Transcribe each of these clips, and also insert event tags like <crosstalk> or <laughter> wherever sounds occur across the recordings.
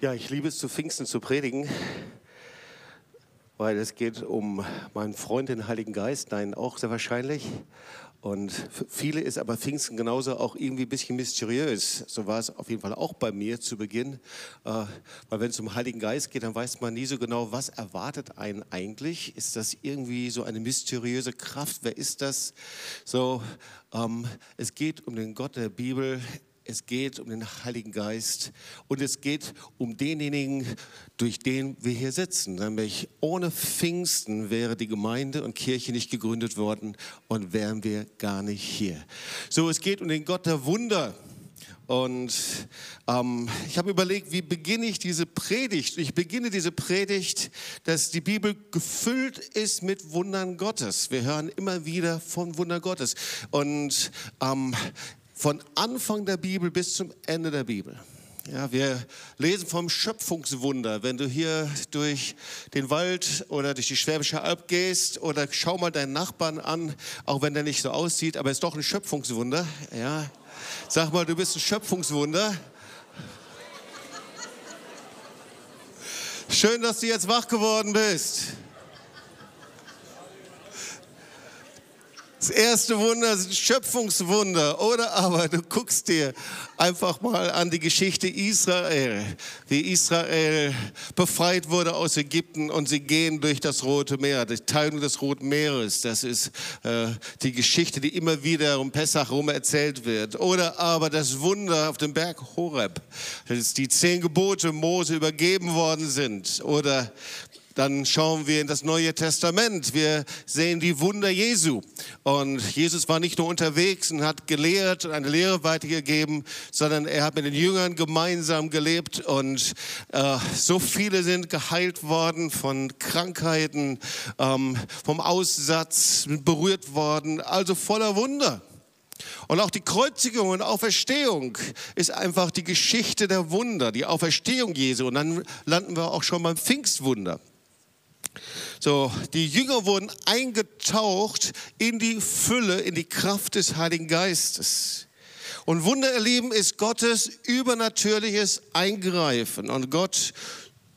Ja, ich liebe es zu Pfingsten zu predigen, weil es geht um meinen Freund, den Heiligen Geist, nein, auch sehr wahrscheinlich. Und für viele ist aber Pfingsten genauso auch irgendwie ein bisschen mysteriös. So war es auf jeden Fall auch bei mir zu Beginn. Äh, weil wenn es um Heiligen Geist geht, dann weiß man nie so genau, was erwartet einen eigentlich. Ist das irgendwie so eine mysteriöse Kraft? Wer ist das? So, ähm, es geht um den Gott der Bibel es geht um den Heiligen Geist und es geht um denjenigen, durch den wir hier sitzen. Nämlich ohne Pfingsten wäre die Gemeinde und Kirche nicht gegründet worden und wären wir gar nicht hier. So, es geht um den Gott der Wunder. Und ähm, ich habe überlegt, wie beginne ich diese Predigt? Ich beginne diese Predigt, dass die Bibel gefüllt ist mit Wundern Gottes. Wir hören immer wieder von Wunder Gottes. Und ähm, von Anfang der Bibel bis zum Ende der Bibel. Ja, wir lesen vom Schöpfungswunder. Wenn du hier durch den Wald oder durch die Schwäbische Alb gehst oder schau mal deinen Nachbarn an, auch wenn der nicht so aussieht, aber er ist doch ein Schöpfungswunder. Ja, sag mal, du bist ein Schöpfungswunder. Schön, dass du jetzt wach geworden bist. Das erste Wunder ist ein Schöpfungswunder. Oder aber du guckst dir einfach mal an die Geschichte Israel, wie Israel befreit wurde aus Ägypten und sie gehen durch das Rote Meer, die Teilung des Roten Meeres. Das ist äh, die Geschichte, die immer wieder um Pessach herum erzählt wird. Oder aber das Wunder auf dem Berg Horeb, dass die zehn Gebote Mose übergeben worden sind. Oder dann schauen wir in das Neue Testament. Wir sehen die Wunder Jesu. Und Jesus war nicht nur unterwegs und hat gelehrt und eine Lehre weitergegeben, sondern er hat mit den Jüngern gemeinsam gelebt. Und äh, so viele sind geheilt worden von Krankheiten, ähm, vom Aussatz, berührt worden. Also voller Wunder. Und auch die Kreuzigung und Auferstehung ist einfach die Geschichte der Wunder, die Auferstehung Jesu. Und dann landen wir auch schon beim Pfingstwunder. So, die Jünger wurden eingetaucht in die Fülle, in die Kraft des Heiligen Geistes. Und Wunder erleben ist Gottes übernatürliches Eingreifen. Und Gott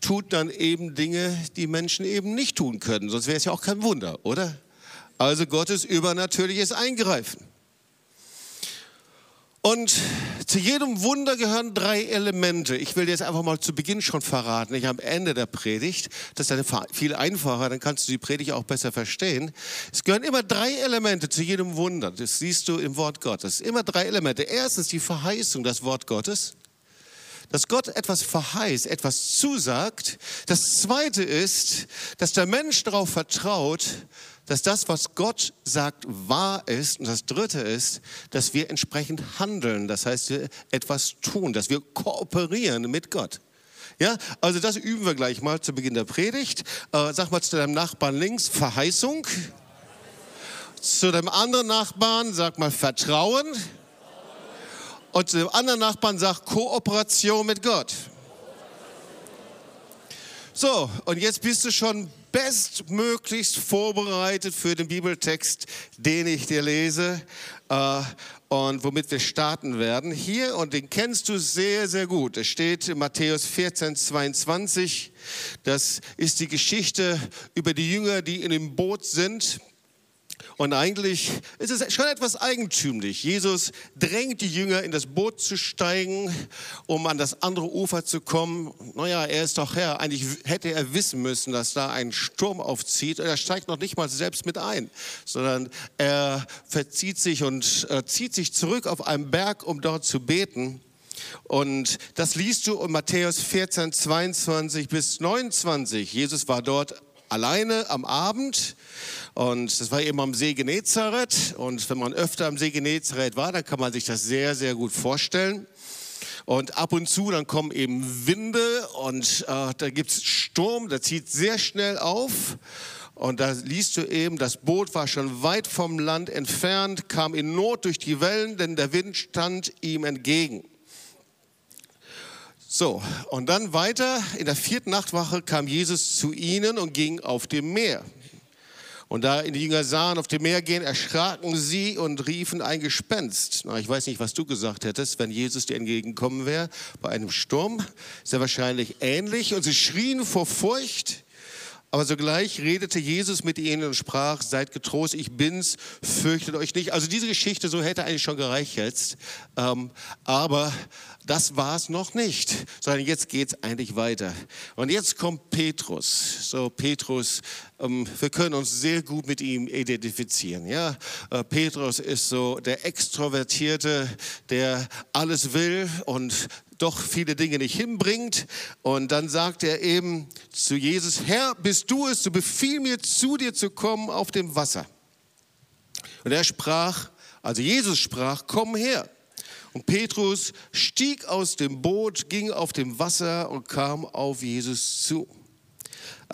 tut dann eben Dinge, die Menschen eben nicht tun können. Sonst wäre es ja auch kein Wunder, oder? Also Gottes übernatürliches Eingreifen. Und zu jedem Wunder gehören drei Elemente. Ich will dir jetzt einfach mal zu Beginn schon verraten, nicht am Ende der Predigt. Das ist dann viel einfacher, dann kannst du die Predigt auch besser verstehen. Es gehören immer drei Elemente zu jedem Wunder. Das siehst du im Wort Gottes. Immer drei Elemente. Erstens die Verheißung, das Wort Gottes. Dass Gott etwas verheißt, etwas zusagt. Das zweite ist, dass der Mensch darauf vertraut, dass das, was Gott sagt, wahr ist. Und das Dritte ist, dass wir entsprechend handeln. Das heißt, wir etwas tun, dass wir kooperieren mit Gott. Ja, also das üben wir gleich mal zu Beginn der Predigt. Äh, sag mal zu deinem Nachbarn links Verheißung. Zu deinem anderen Nachbarn sag mal Vertrauen. Und zu dem anderen Nachbarn sag Kooperation mit Gott. So, und jetzt bist du schon bestmöglichst vorbereitet für den Bibeltext, den ich dir lese äh, und womit wir starten werden. Hier, und den kennst du sehr, sehr gut. Es steht in Matthäus 14, 22. Das ist die Geschichte über die Jünger, die in dem Boot sind und eigentlich ist es schon etwas eigentümlich. Jesus drängt die Jünger in das Boot zu steigen, um an das andere Ufer zu kommen. Naja, er ist doch Herr. Eigentlich hätte er wissen müssen, dass da ein Sturm aufzieht. Er steigt noch nicht mal selbst mit ein, sondern er verzieht sich und äh, zieht sich zurück auf einen Berg, um dort zu beten. Und das liest du in Matthäus 14, 22 bis 29. Jesus war dort alleine am Abend und das war eben am See Genezareth. Und wenn man öfter am See Genezareth war, dann kann man sich das sehr, sehr gut vorstellen. Und ab und zu, dann kommen eben Winde und äh, da gibt es Sturm, der zieht sehr schnell auf. Und da liest du eben, das Boot war schon weit vom Land entfernt, kam in Not durch die Wellen, denn der Wind stand ihm entgegen. So, und dann weiter, in der vierten Nachtwache kam Jesus zu ihnen und ging auf dem Meer. Und da die Jünger sahen auf dem Meer gehen, erschraken sie und riefen ein Gespenst. Na, ich weiß nicht, was du gesagt hättest, wenn Jesus dir entgegenkommen wäre bei einem Sturm. Ja wahrscheinlich ähnlich. Und sie schrien vor Furcht. Aber sogleich redete Jesus mit ihnen und sprach, seid getrost, ich bin's, fürchtet euch nicht. Also diese Geschichte, so hätte eigentlich schon gereicht jetzt. Ähm, aber das war es noch nicht, sondern jetzt geht es eigentlich weiter. Und jetzt kommt Petrus. So, Petrus, wir können uns sehr gut mit ihm identifizieren. Ja? Äh, Petrus ist so der Extrovertierte, der alles will und doch viele Dinge nicht hinbringt. Und dann sagt er eben zu Jesus, Herr, bist du es, so befiehl mir zu dir zu kommen auf dem Wasser. Und er sprach, also Jesus sprach, komm her. Und Petrus stieg aus dem Boot, ging auf dem Wasser und kam auf Jesus zu.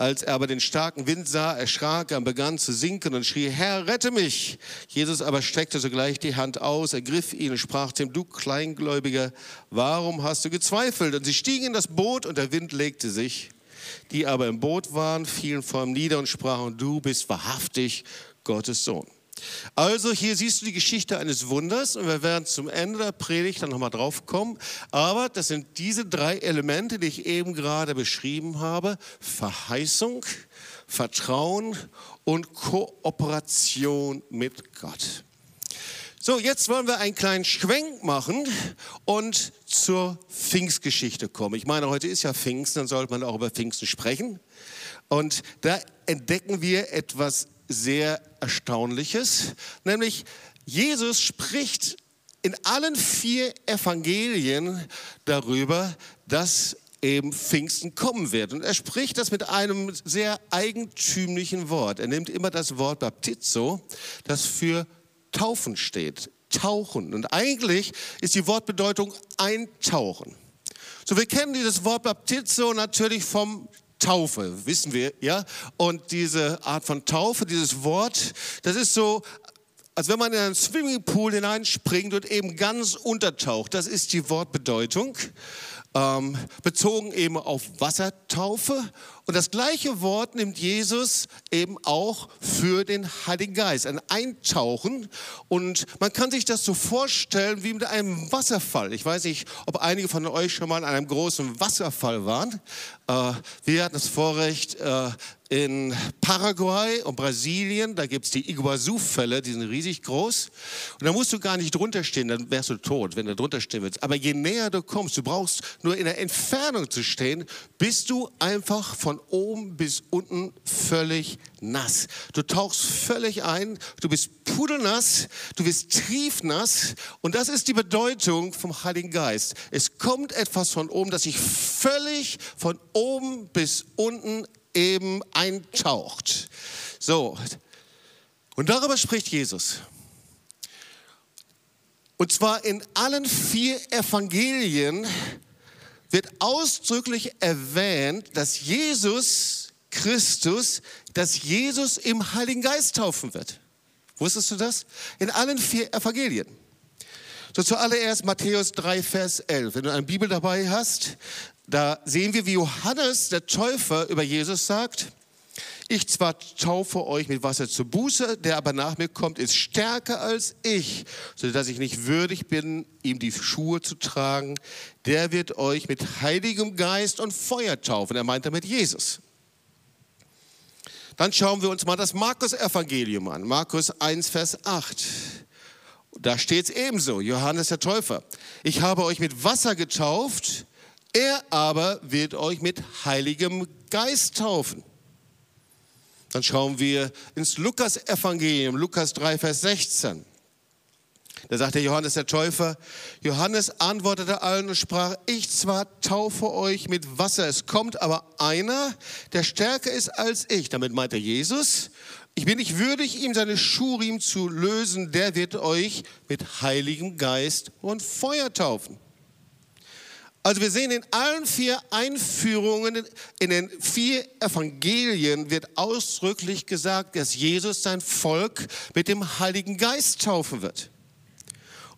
Als er aber den starken Wind sah, erschrak er und begann zu sinken und schrie, Herr, rette mich. Jesus aber streckte sogleich die Hand aus, ergriff ihn und sprach zu ihm, du Kleingläubiger, warum hast du gezweifelt? Und sie stiegen in das Boot und der Wind legte sich. Die aber im Boot waren, fielen vor ihm nieder und sprachen, du bist wahrhaftig Gottes Sohn. Also hier siehst du die Geschichte eines Wunders und wir werden zum Ende der Predigt dann nochmal drauf kommen. Aber das sind diese drei Elemente, die ich eben gerade beschrieben habe. Verheißung, Vertrauen und Kooperation mit Gott. So, jetzt wollen wir einen kleinen Schwenk machen und zur Pfingstgeschichte kommen. Ich meine, heute ist ja Pfingsten, dann sollte man auch über Pfingsten sprechen. Und da entdecken wir etwas sehr Erstaunliches, nämlich Jesus spricht in allen vier Evangelien darüber, dass eben Pfingsten kommen wird. Und er spricht das mit einem sehr eigentümlichen Wort. Er nimmt immer das Wort Baptizo, das für Taufen steht. Tauchen. Und eigentlich ist die Wortbedeutung eintauchen. So, wir kennen dieses Wort Baptizo natürlich vom Taufe, wissen wir, ja? Und diese Art von Taufe, dieses Wort, das ist so, als wenn man in einen Swimmingpool hineinspringt und eben ganz untertaucht. Das ist die Wortbedeutung, ähm, bezogen eben auf Wassertaufe und das gleiche Wort nimmt Jesus eben auch für den Heiligen Geist, ein Eintauchen. Und man kann sich das so vorstellen wie mit einem Wasserfall. Ich weiß nicht, ob einige von euch schon mal an einem großen Wasserfall waren. Äh, wir hatten das Vorrecht, äh, in Paraguay und Brasilien, da gibt es die Iguazu-Fälle, die sind riesig groß. Und da musst du gar nicht drunter stehen, dann wärst du tot, wenn du drunter stehen willst. Aber je näher du kommst, du brauchst nur in der Entfernung zu stehen, bist du einfach von oben bis unten völlig nass. Du tauchst völlig ein, du bist pudelnass, du bist triefnass. Und das ist die Bedeutung vom Heiligen Geist. Es kommt etwas von oben, das sich völlig von oben bis unten eben eintaucht. So. Und darüber spricht Jesus. Und zwar in allen vier Evangelien wird ausdrücklich erwähnt, dass Jesus Christus, dass Jesus im Heiligen Geist taufen wird. Wusstest du das? In allen vier Evangelien. So zuallererst Matthäus 3, Vers 11. Wenn du eine Bibel dabei hast, da sehen wir, wie Johannes, der Täufer, über Jesus sagt, ich zwar taufe euch mit Wasser zur Buße, der aber nach mir kommt, ist stärker als ich, sodass ich nicht würdig bin, ihm die Schuhe zu tragen. Der wird euch mit Heiligem Geist und Feuer taufen. Er meint damit Jesus. Dann schauen wir uns mal das Markus-Evangelium an. Markus 1, Vers 8. Da steht es ebenso, Johannes der Täufer. Ich habe euch mit Wasser getauft, er aber wird euch mit Heiligem Geist taufen. Dann schauen wir ins Lukas-Evangelium, Lukas 3, Vers 16. Da sagt der Johannes der Täufer, Johannes antwortete allen und sprach, ich zwar taufe euch mit Wasser, es kommt aber einer, der stärker ist als ich. Damit meint er Jesus. Ich bin nicht würdig, ihm seine Schurim zu lösen, der wird euch mit Heiligem Geist und Feuer taufen. Also wir sehen in allen vier Einführungen, in den vier Evangelien wird ausdrücklich gesagt, dass Jesus sein Volk mit dem Heiligen Geist taufen wird.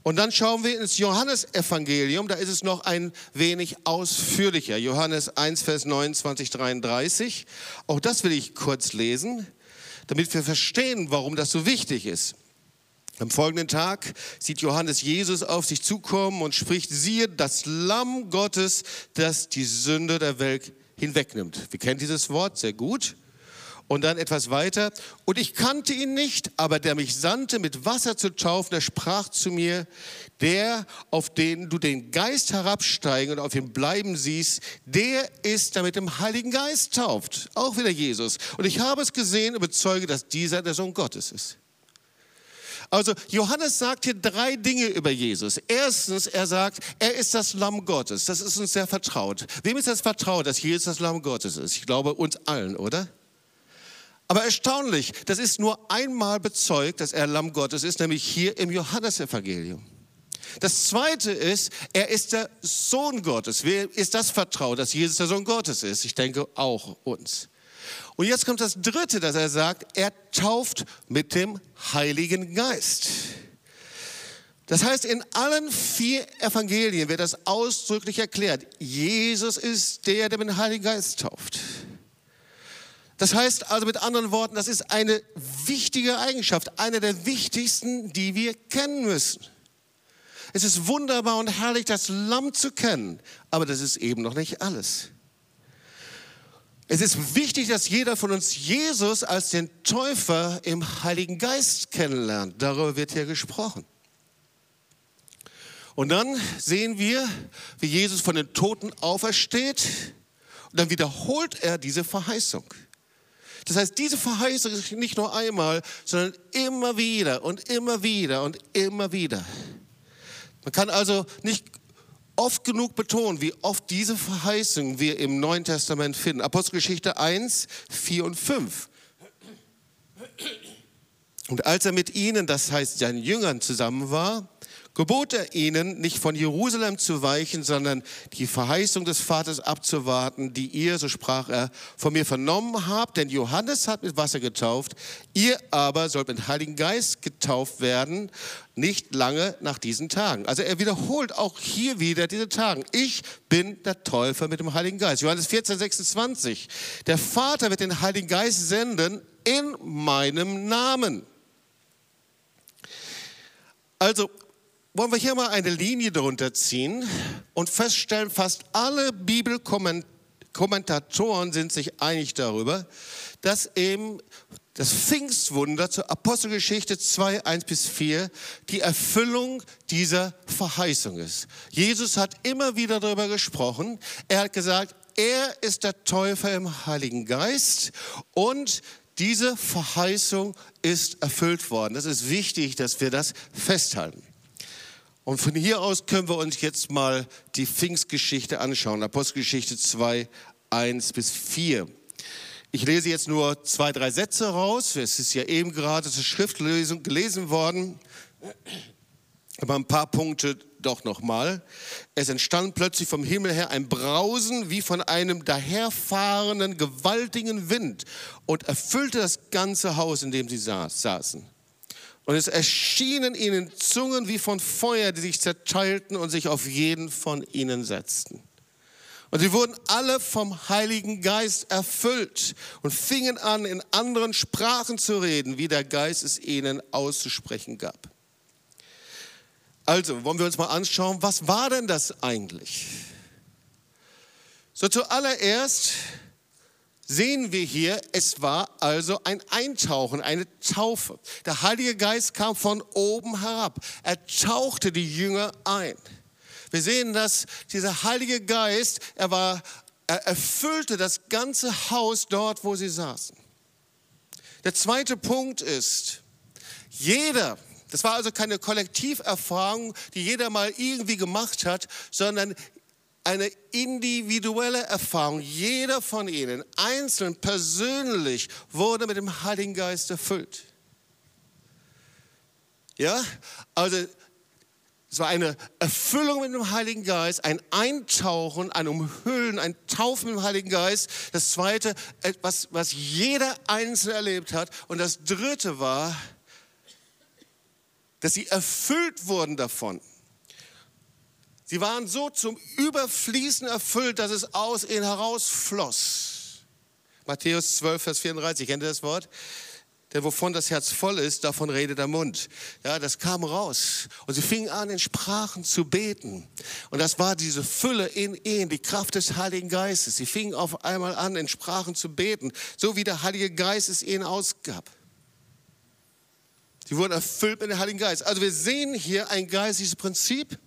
Und dann schauen wir ins Johannesevangelium, da ist es noch ein wenig ausführlicher. Johannes 1, Vers 29, 33. Auch das will ich kurz lesen. damit wir verstehen, warum das so wichtig ist. Am folgenden Tag sieht Johannes Jesus auf sich zukommen und spricht, siehe, das Lamm Gottes, das die Sünde der Welt hinwegnimmt. Wir kennen dieses Wort sehr gut. Und dann etwas weiter. Und ich kannte ihn nicht, aber der mich sandte, mit Wasser zu taufen, der sprach zu mir, der, auf den du den Geist herabsteigen und auf ihn bleiben siehst, der ist, der mit dem Heiligen Geist tauft. Auch wieder Jesus. Und ich habe es gesehen und bezeuge, dass dieser der Sohn Gottes ist. Also Johannes sagt hier drei Dinge über Jesus. Erstens, er sagt, er ist das Lamm Gottes. Das ist uns sehr vertraut. Wem ist das vertraut, dass Jesus das Lamm Gottes ist? Ich glaube uns allen, oder? Aber erstaunlich, das ist nur einmal bezeugt, dass er Lamm Gottes ist, nämlich hier im Johannesevangelium. Das zweite ist, er ist der Sohn Gottes. Wer ist das vertraut, dass Jesus der Sohn Gottes ist? Ich denke auch uns. Und jetzt kommt das dritte, dass er sagt, er tauft mit dem Heiligen Geist. Das heißt, in allen vier Evangelien wird das ausdrücklich erklärt. Jesus ist der, der mit dem Heiligen Geist tauft. Das heißt also mit anderen Worten, das ist eine wichtige Eigenschaft, eine der wichtigsten, die wir kennen müssen. Es ist wunderbar und herrlich, das Lamm zu kennen, aber das ist eben noch nicht alles. Es ist wichtig, dass jeder von uns Jesus als den Täufer im Heiligen Geist kennenlernt. Darüber wird hier gesprochen. Und dann sehen wir, wie Jesus von den Toten aufersteht und dann wiederholt er diese Verheißung. Das heißt, diese Verheißung ist nicht nur einmal, sondern immer wieder und immer wieder und immer wieder. Man kann also nicht oft genug betonen, wie oft diese Verheißung wir im Neuen Testament finden. Apostelgeschichte 1, 4 und 5. Und als er mit ihnen, das heißt seinen Jüngern zusammen war, gebot er ihnen, nicht von Jerusalem zu weichen, sondern die Verheißung des Vaters abzuwarten, die ihr, so sprach er, von mir vernommen habt. Denn Johannes hat mit Wasser getauft, ihr aber sollt mit Heiligen Geist getauft werden, nicht lange nach diesen Tagen. Also er wiederholt auch hier wieder diese Tagen. Ich bin der Täufer mit dem Heiligen Geist. Johannes 14, 26. Der Vater wird den Heiligen Geist senden in meinem Namen. Also wollen wir hier mal eine Linie drunter ziehen und feststellen, fast alle Bibelkommentatoren sind sich einig darüber, dass eben das Pfingstwunder zur Apostelgeschichte 2, 1 bis 4 die Erfüllung dieser Verheißung ist. Jesus hat immer wieder darüber gesprochen. Er hat gesagt, er ist der Täufer im Heiligen Geist und diese Verheißung ist erfüllt worden. Das ist wichtig, dass wir das festhalten. Und von hier aus können wir uns jetzt mal die Pfingstgeschichte anschauen. Apostelgeschichte 2, 1 bis 4. Ich lese jetzt nur zwei, drei Sätze raus. Es ist ja eben gerade zur Schriftlesung gelesen worden. Aber ein paar Punkte doch nochmal. Es entstand plötzlich vom Himmel her ein Brausen wie von einem daherfahrenden gewaltigen Wind und erfüllte das ganze Haus, in dem sie saßen. Und es erschienen ihnen Zungen wie von Feuer, die sich zerteilten und sich auf jeden von ihnen setzten. Und sie wurden alle vom Heiligen Geist erfüllt und fingen an, in anderen Sprachen zu reden, wie der Geist es ihnen auszusprechen gab. Also, wollen wir uns mal anschauen, was war denn das eigentlich? So zuallererst sehen wir hier, es war also ein Eintauchen, eine Taufe. Der Heilige Geist kam von oben herab. Er tauchte die Jünger ein. Wir sehen, dass dieser Heilige Geist, er war, er erfüllte das ganze Haus dort, wo sie saßen. Der zweite Punkt ist, jeder, das war also keine Kollektiverfahrung, die jeder mal irgendwie gemacht hat, sondern eine individuelle Erfahrung. Jeder von ihnen, einzeln, persönlich, wurde mit dem Heiligen Geist erfüllt. Ja, also es war eine Erfüllung mit dem Heiligen Geist, ein Eintauchen, ein Umhüllen, ein Taufen mit dem Heiligen Geist. Das zweite, etwas, was jeder Einzelne erlebt hat. Und das dritte war, dass sie erfüllt wurden davon. Sie waren so zum Überfließen erfüllt, dass es aus ihnen herausfloss. Matthäus 12, Vers 34, kennt ihr das Wort? Denn wovon das Herz voll ist, davon redet der Mund. Ja, das kam raus. Und sie fingen an, in Sprachen zu beten. Und das war diese Fülle in ihnen, die Kraft des Heiligen Geistes. Sie fingen auf einmal an, in Sprachen zu beten, so wie der Heilige Geist es ihnen ausgab. Sie wurden erfüllt mit dem Heiligen Geist. Also wir sehen hier ein geistliches Prinzip,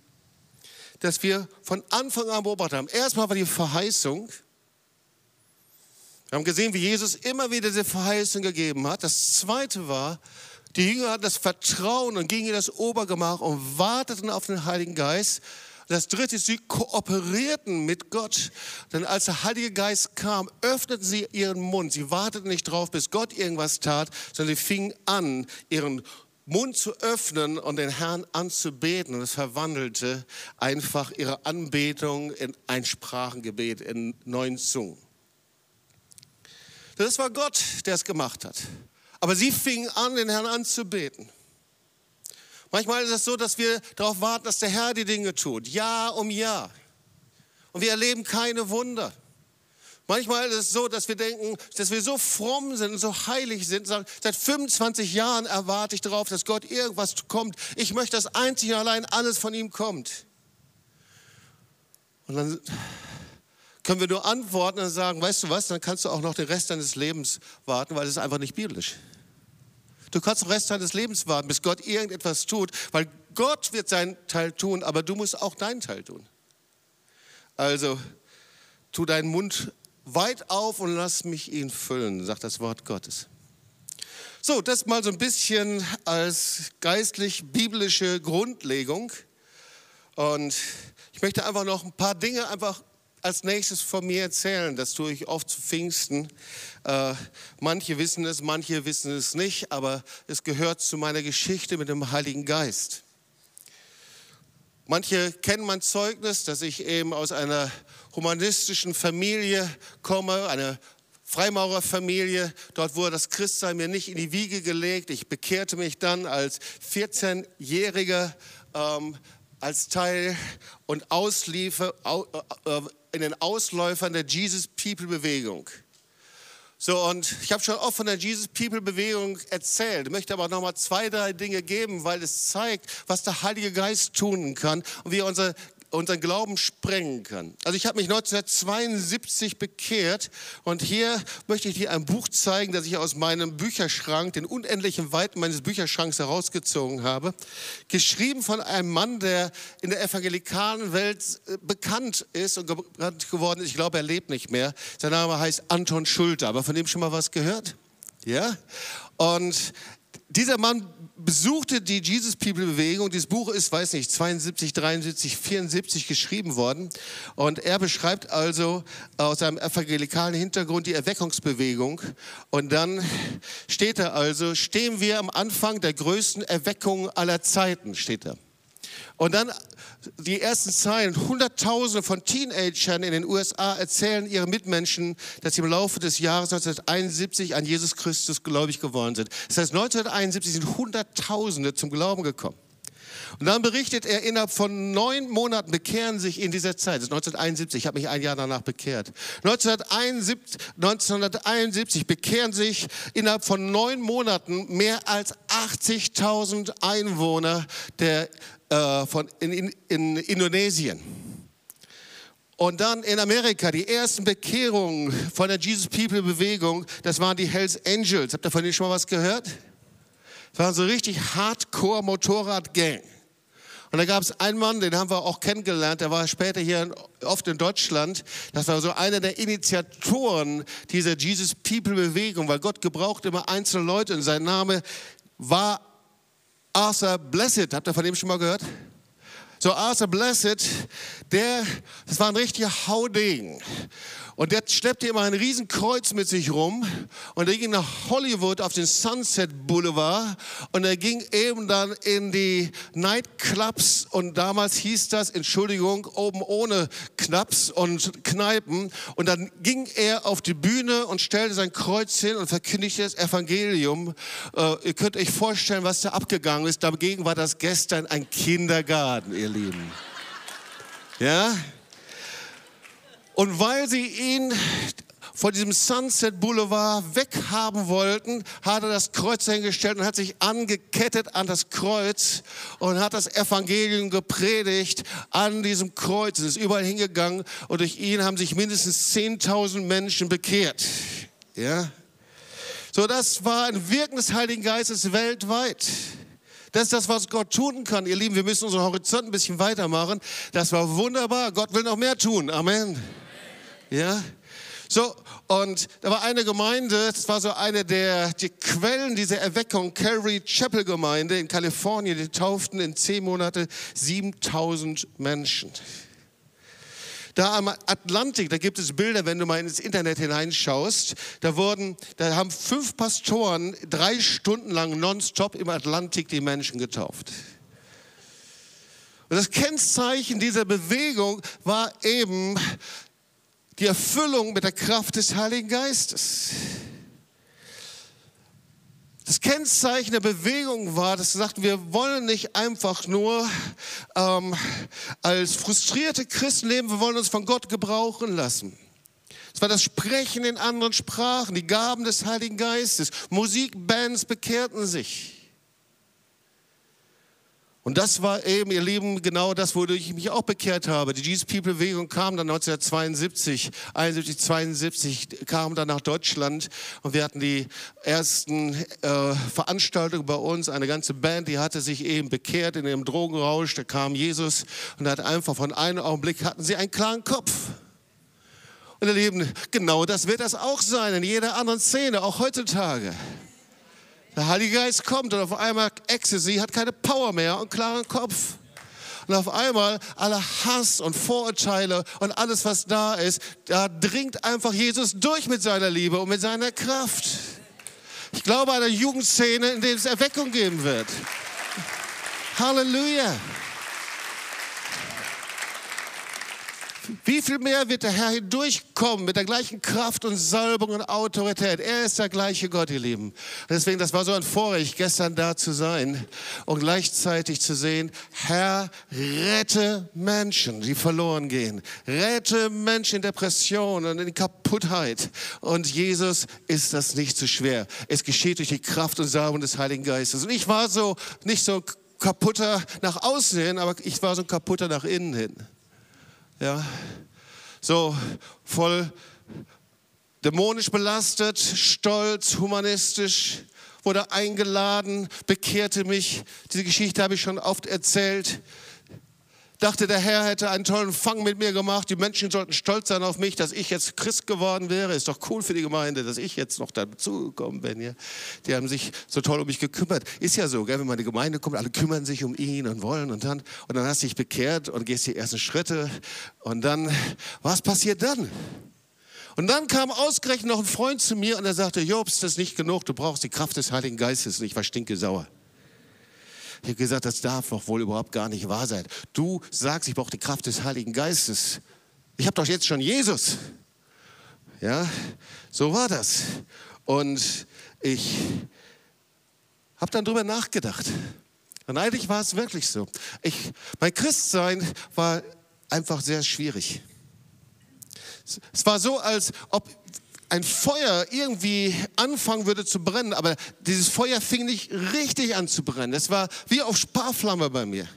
das wir von Anfang an beobachtet haben. Erstmal war die Verheißung, wir haben gesehen, wie Jesus immer wieder diese Verheißung gegeben hat. Das zweite war, die Jünger hatten das Vertrauen und gingen in das Obergemach und warteten auf den Heiligen Geist. Das dritte ist, sie kooperierten mit Gott. Denn als der Heilige Geist kam, öffneten sie ihren Mund. Sie warteten nicht drauf, bis Gott irgendwas tat, sondern sie fingen an, ihren Mund zu öffnen und den Herrn anzubeten. Und es verwandelte einfach ihre Anbetung in ein Sprachengebet, in neuen Zungen. Das war Gott, der es gemacht hat. Aber sie fingen an, den Herrn anzubeten. Manchmal ist es so, dass wir darauf warten, dass der Herr die Dinge tut, Jahr um Jahr. Und wir erleben keine Wunder. Manchmal ist es so, dass wir denken, dass wir so fromm sind und so heilig sind. Seit 25 Jahren erwarte ich darauf, dass Gott irgendwas kommt. Ich möchte, dass einzig und allein alles von ihm kommt. Und dann können wir nur antworten und sagen, weißt du was, dann kannst du auch noch den Rest deines Lebens warten, weil es ist einfach nicht biblisch. Du kannst den Rest deines Lebens warten, bis Gott irgendetwas tut, weil Gott wird seinen Teil tun, aber du musst auch deinen Teil tun. Also tu deinen Mund weit auf und lass mich ihn füllen, sagt das Wort Gottes. So, das mal so ein bisschen als geistlich-biblische Grundlegung. Und ich möchte einfach noch ein paar Dinge einfach als nächstes von mir erzählen. Das tue ich oft zu Pfingsten. Äh, manche wissen es, manche wissen es nicht, aber es gehört zu meiner Geschichte mit dem Heiligen Geist. Manche kennen mein Zeugnis, dass ich eben aus einer humanistischen Familie komme, eine Freimaurerfamilie. Dort wurde das Christsein mir nicht in die Wiege gelegt. Ich bekehrte mich dann als 14-Jähriger ähm, als Teil und Ausliefer, äh, äh, in den Ausläufern der Jesus People Bewegung. So, und ich habe schon oft von der Jesus People Bewegung erzählt, möchte aber noch mal zwei, drei Dinge geben, weil es zeigt, was der Heilige Geist tun kann und wie er unser unseren Glauben sprengen kann. Also ich habe mich 1972 bekehrt und hier möchte ich dir ein Buch zeigen, das ich aus meinem Bücherschrank, den unendlichen Weiten meines Bücherschranks herausgezogen habe. Geschrieben von einem Mann, der in der evangelikalen Welt äh, bekannt ist und bekannt geworden ist. Ich glaube, er lebt nicht mehr. Sein Name heißt Anton Schulte. Aber von dem schon mal was gehört? Ja? Und dieser Mann besuchte die Jesus People Bewegung. Dieses Buch ist, weiß nicht, 72, 73, 74 geschrieben worden. Und er beschreibt also aus seinem evangelikalen Hintergrund die Erweckungsbewegung. Und dann steht er also, stehen wir am Anfang der größten Erweckung aller Zeiten, steht er. Und dann die ersten Zeilen. Hunderttausende von Teenagern in den USA erzählen ihren Mitmenschen, dass sie im Laufe des Jahres 1971 an Jesus Christus gläubig geworden sind. Das heißt, 1971 sind Hunderttausende zum Glauben gekommen. Und dann berichtet er, innerhalb von neun Monaten bekehren sich in dieser Zeit, das ist 1971, ich habe mich ein Jahr danach bekehrt, 1971, 1971 bekehren sich innerhalb von neun Monaten mehr als 80.000 Einwohner der äh, von, in, in, in Indonesien. Und dann in Amerika, die ersten Bekehrungen von der Jesus People Bewegung, das waren die Hells Angels. Habt ihr von denen schon mal was gehört? Das waren so richtig Hardcore Motorrad-Gang. Und da gab es einen Mann, den haben wir auch kennengelernt, der war später hier oft in Deutschland. Das war so einer der Initiatoren dieser Jesus People Bewegung, weil Gott gebraucht immer einzelne Leute und sein Name war Arthur Blessed, habt ihr von dem schon mal gehört? So Arthur Blessed, der, das war ein richtiger Hauding. Und der schleppte immer ein Riesenkreuz mit sich rum und er ging nach Hollywood auf den Sunset Boulevard und er ging eben dann in die Nightclubs und damals hieß das, Entschuldigung, oben ohne Knaps und Kneipen und dann ging er auf die Bühne und stellte sein Kreuz hin und verkündigte das Evangelium. Äh, ihr könnt euch vorstellen, was da abgegangen ist. Dagegen war das gestern ein Kindergarten, ihr Lieben. Ja? Und weil sie ihn von diesem Sunset Boulevard weghaben wollten, hat er das Kreuz hingestellt und hat sich angekettet an das Kreuz und hat das Evangelium gepredigt an diesem Kreuz. Es ist überall hingegangen und durch ihn haben sich mindestens 10.000 Menschen bekehrt. Ja? So, das war ein Wirken des Heiligen Geistes weltweit. Das ist das, was Gott tun kann. Ihr Lieben, wir müssen unseren Horizont ein bisschen weitermachen. Das war wunderbar. Gott will noch mehr tun. Amen. Ja? So, und da war eine Gemeinde, das war so eine der die Quellen dieser Erweckung, Calvary Chapel Gemeinde in Kalifornien, die tauften in zehn Monate 7000 Menschen. Da am Atlantik, da gibt es Bilder, wenn du mal ins Internet hineinschaust, da wurden, da haben fünf Pastoren drei Stunden lang nonstop im Atlantik die Menschen getauft. Und das Kennzeichen dieser Bewegung war eben die Erfüllung mit der Kraft des Heiligen Geistes. Das Kennzeichen der Bewegung war, dass sie sagten, wir wollen nicht einfach nur ähm, als frustrierte Christen leben, wir wollen uns von Gott gebrauchen lassen. Es war das Sprechen in anderen Sprachen, die Gaben des Heiligen Geistes. Musikbands bekehrten sich. Und das war eben, ihr Lieben, genau das, wodurch ich mich auch bekehrt habe. Die Jesus People Bewegung kam dann 1972, 71, 72, kam dann nach Deutschland und wir hatten die ersten äh, Veranstaltungen bei uns. Eine ganze Band, die hatte sich eben bekehrt in ihrem Drogenrausch. Da kam Jesus und hat einfach von einem Augenblick hatten sie einen klaren Kopf. Und ihr Lieben, genau das wird das auch sein in jeder anderen Szene, auch heutzutage. Der Heilige Geist kommt und auf einmal Ecstasy hat keine Power mehr und klaren Kopf. Und auf einmal alle Hass und Vorurteile und alles, was da ist, da dringt einfach Jesus durch mit seiner Liebe und mit seiner Kraft. Ich glaube an eine Jugendszene, in der es Erweckung geben wird. Halleluja. Wie viel mehr wird der Herr hindurchkommen mit der gleichen Kraft und Salbung und Autorität? Er ist der gleiche Gott, ihr Lieben. Deswegen, das war so ein Vorrecht, gestern da zu sein und gleichzeitig zu sehen, Herr, rette Menschen, die verloren gehen. Rette Menschen in Depression und in Kaputtheit. Und Jesus ist das nicht zu so schwer. Es geschieht durch die Kraft und Salbung des Heiligen Geistes. Und ich war so, nicht so kaputter nach außen hin, aber ich war so kaputter nach innen hin. Ja, so voll dämonisch belastet, stolz, humanistisch, wurde eingeladen, bekehrte mich. Diese Geschichte habe ich schon oft erzählt dachte, der Herr hätte einen tollen Fang mit mir gemacht. Die Menschen sollten stolz sein auf mich, dass ich jetzt Christ geworden wäre. Ist doch cool für die Gemeinde, dass ich jetzt noch dazugekommen bin. Ja? Die haben sich so toll um mich gekümmert. Ist ja so, gell? wenn man in die Gemeinde kommt, alle kümmern sich um ihn und wollen und dann, und dann hast du dich bekehrt und gehst die ersten Schritte. Und dann, was passiert dann? Und dann kam ausgerechnet noch ein Freund zu mir und er sagte, Jobs, das ist nicht genug, du brauchst die Kraft des Heiligen Geistes. Und ich war stinke sauer. Ich habe gesagt, das darf doch wohl überhaupt gar nicht wahr sein. Du sagst, ich brauche die Kraft des Heiligen Geistes. Ich habe doch jetzt schon Jesus. Ja, so war das. Und ich habe dann darüber nachgedacht. Und eigentlich war es wirklich so. Ich, mein Christsein war einfach sehr schwierig. Es war so, als ob ein Feuer irgendwie anfangen würde zu brennen, aber dieses Feuer fing nicht richtig an zu brennen. Es war wie auf Sparflamme bei mir.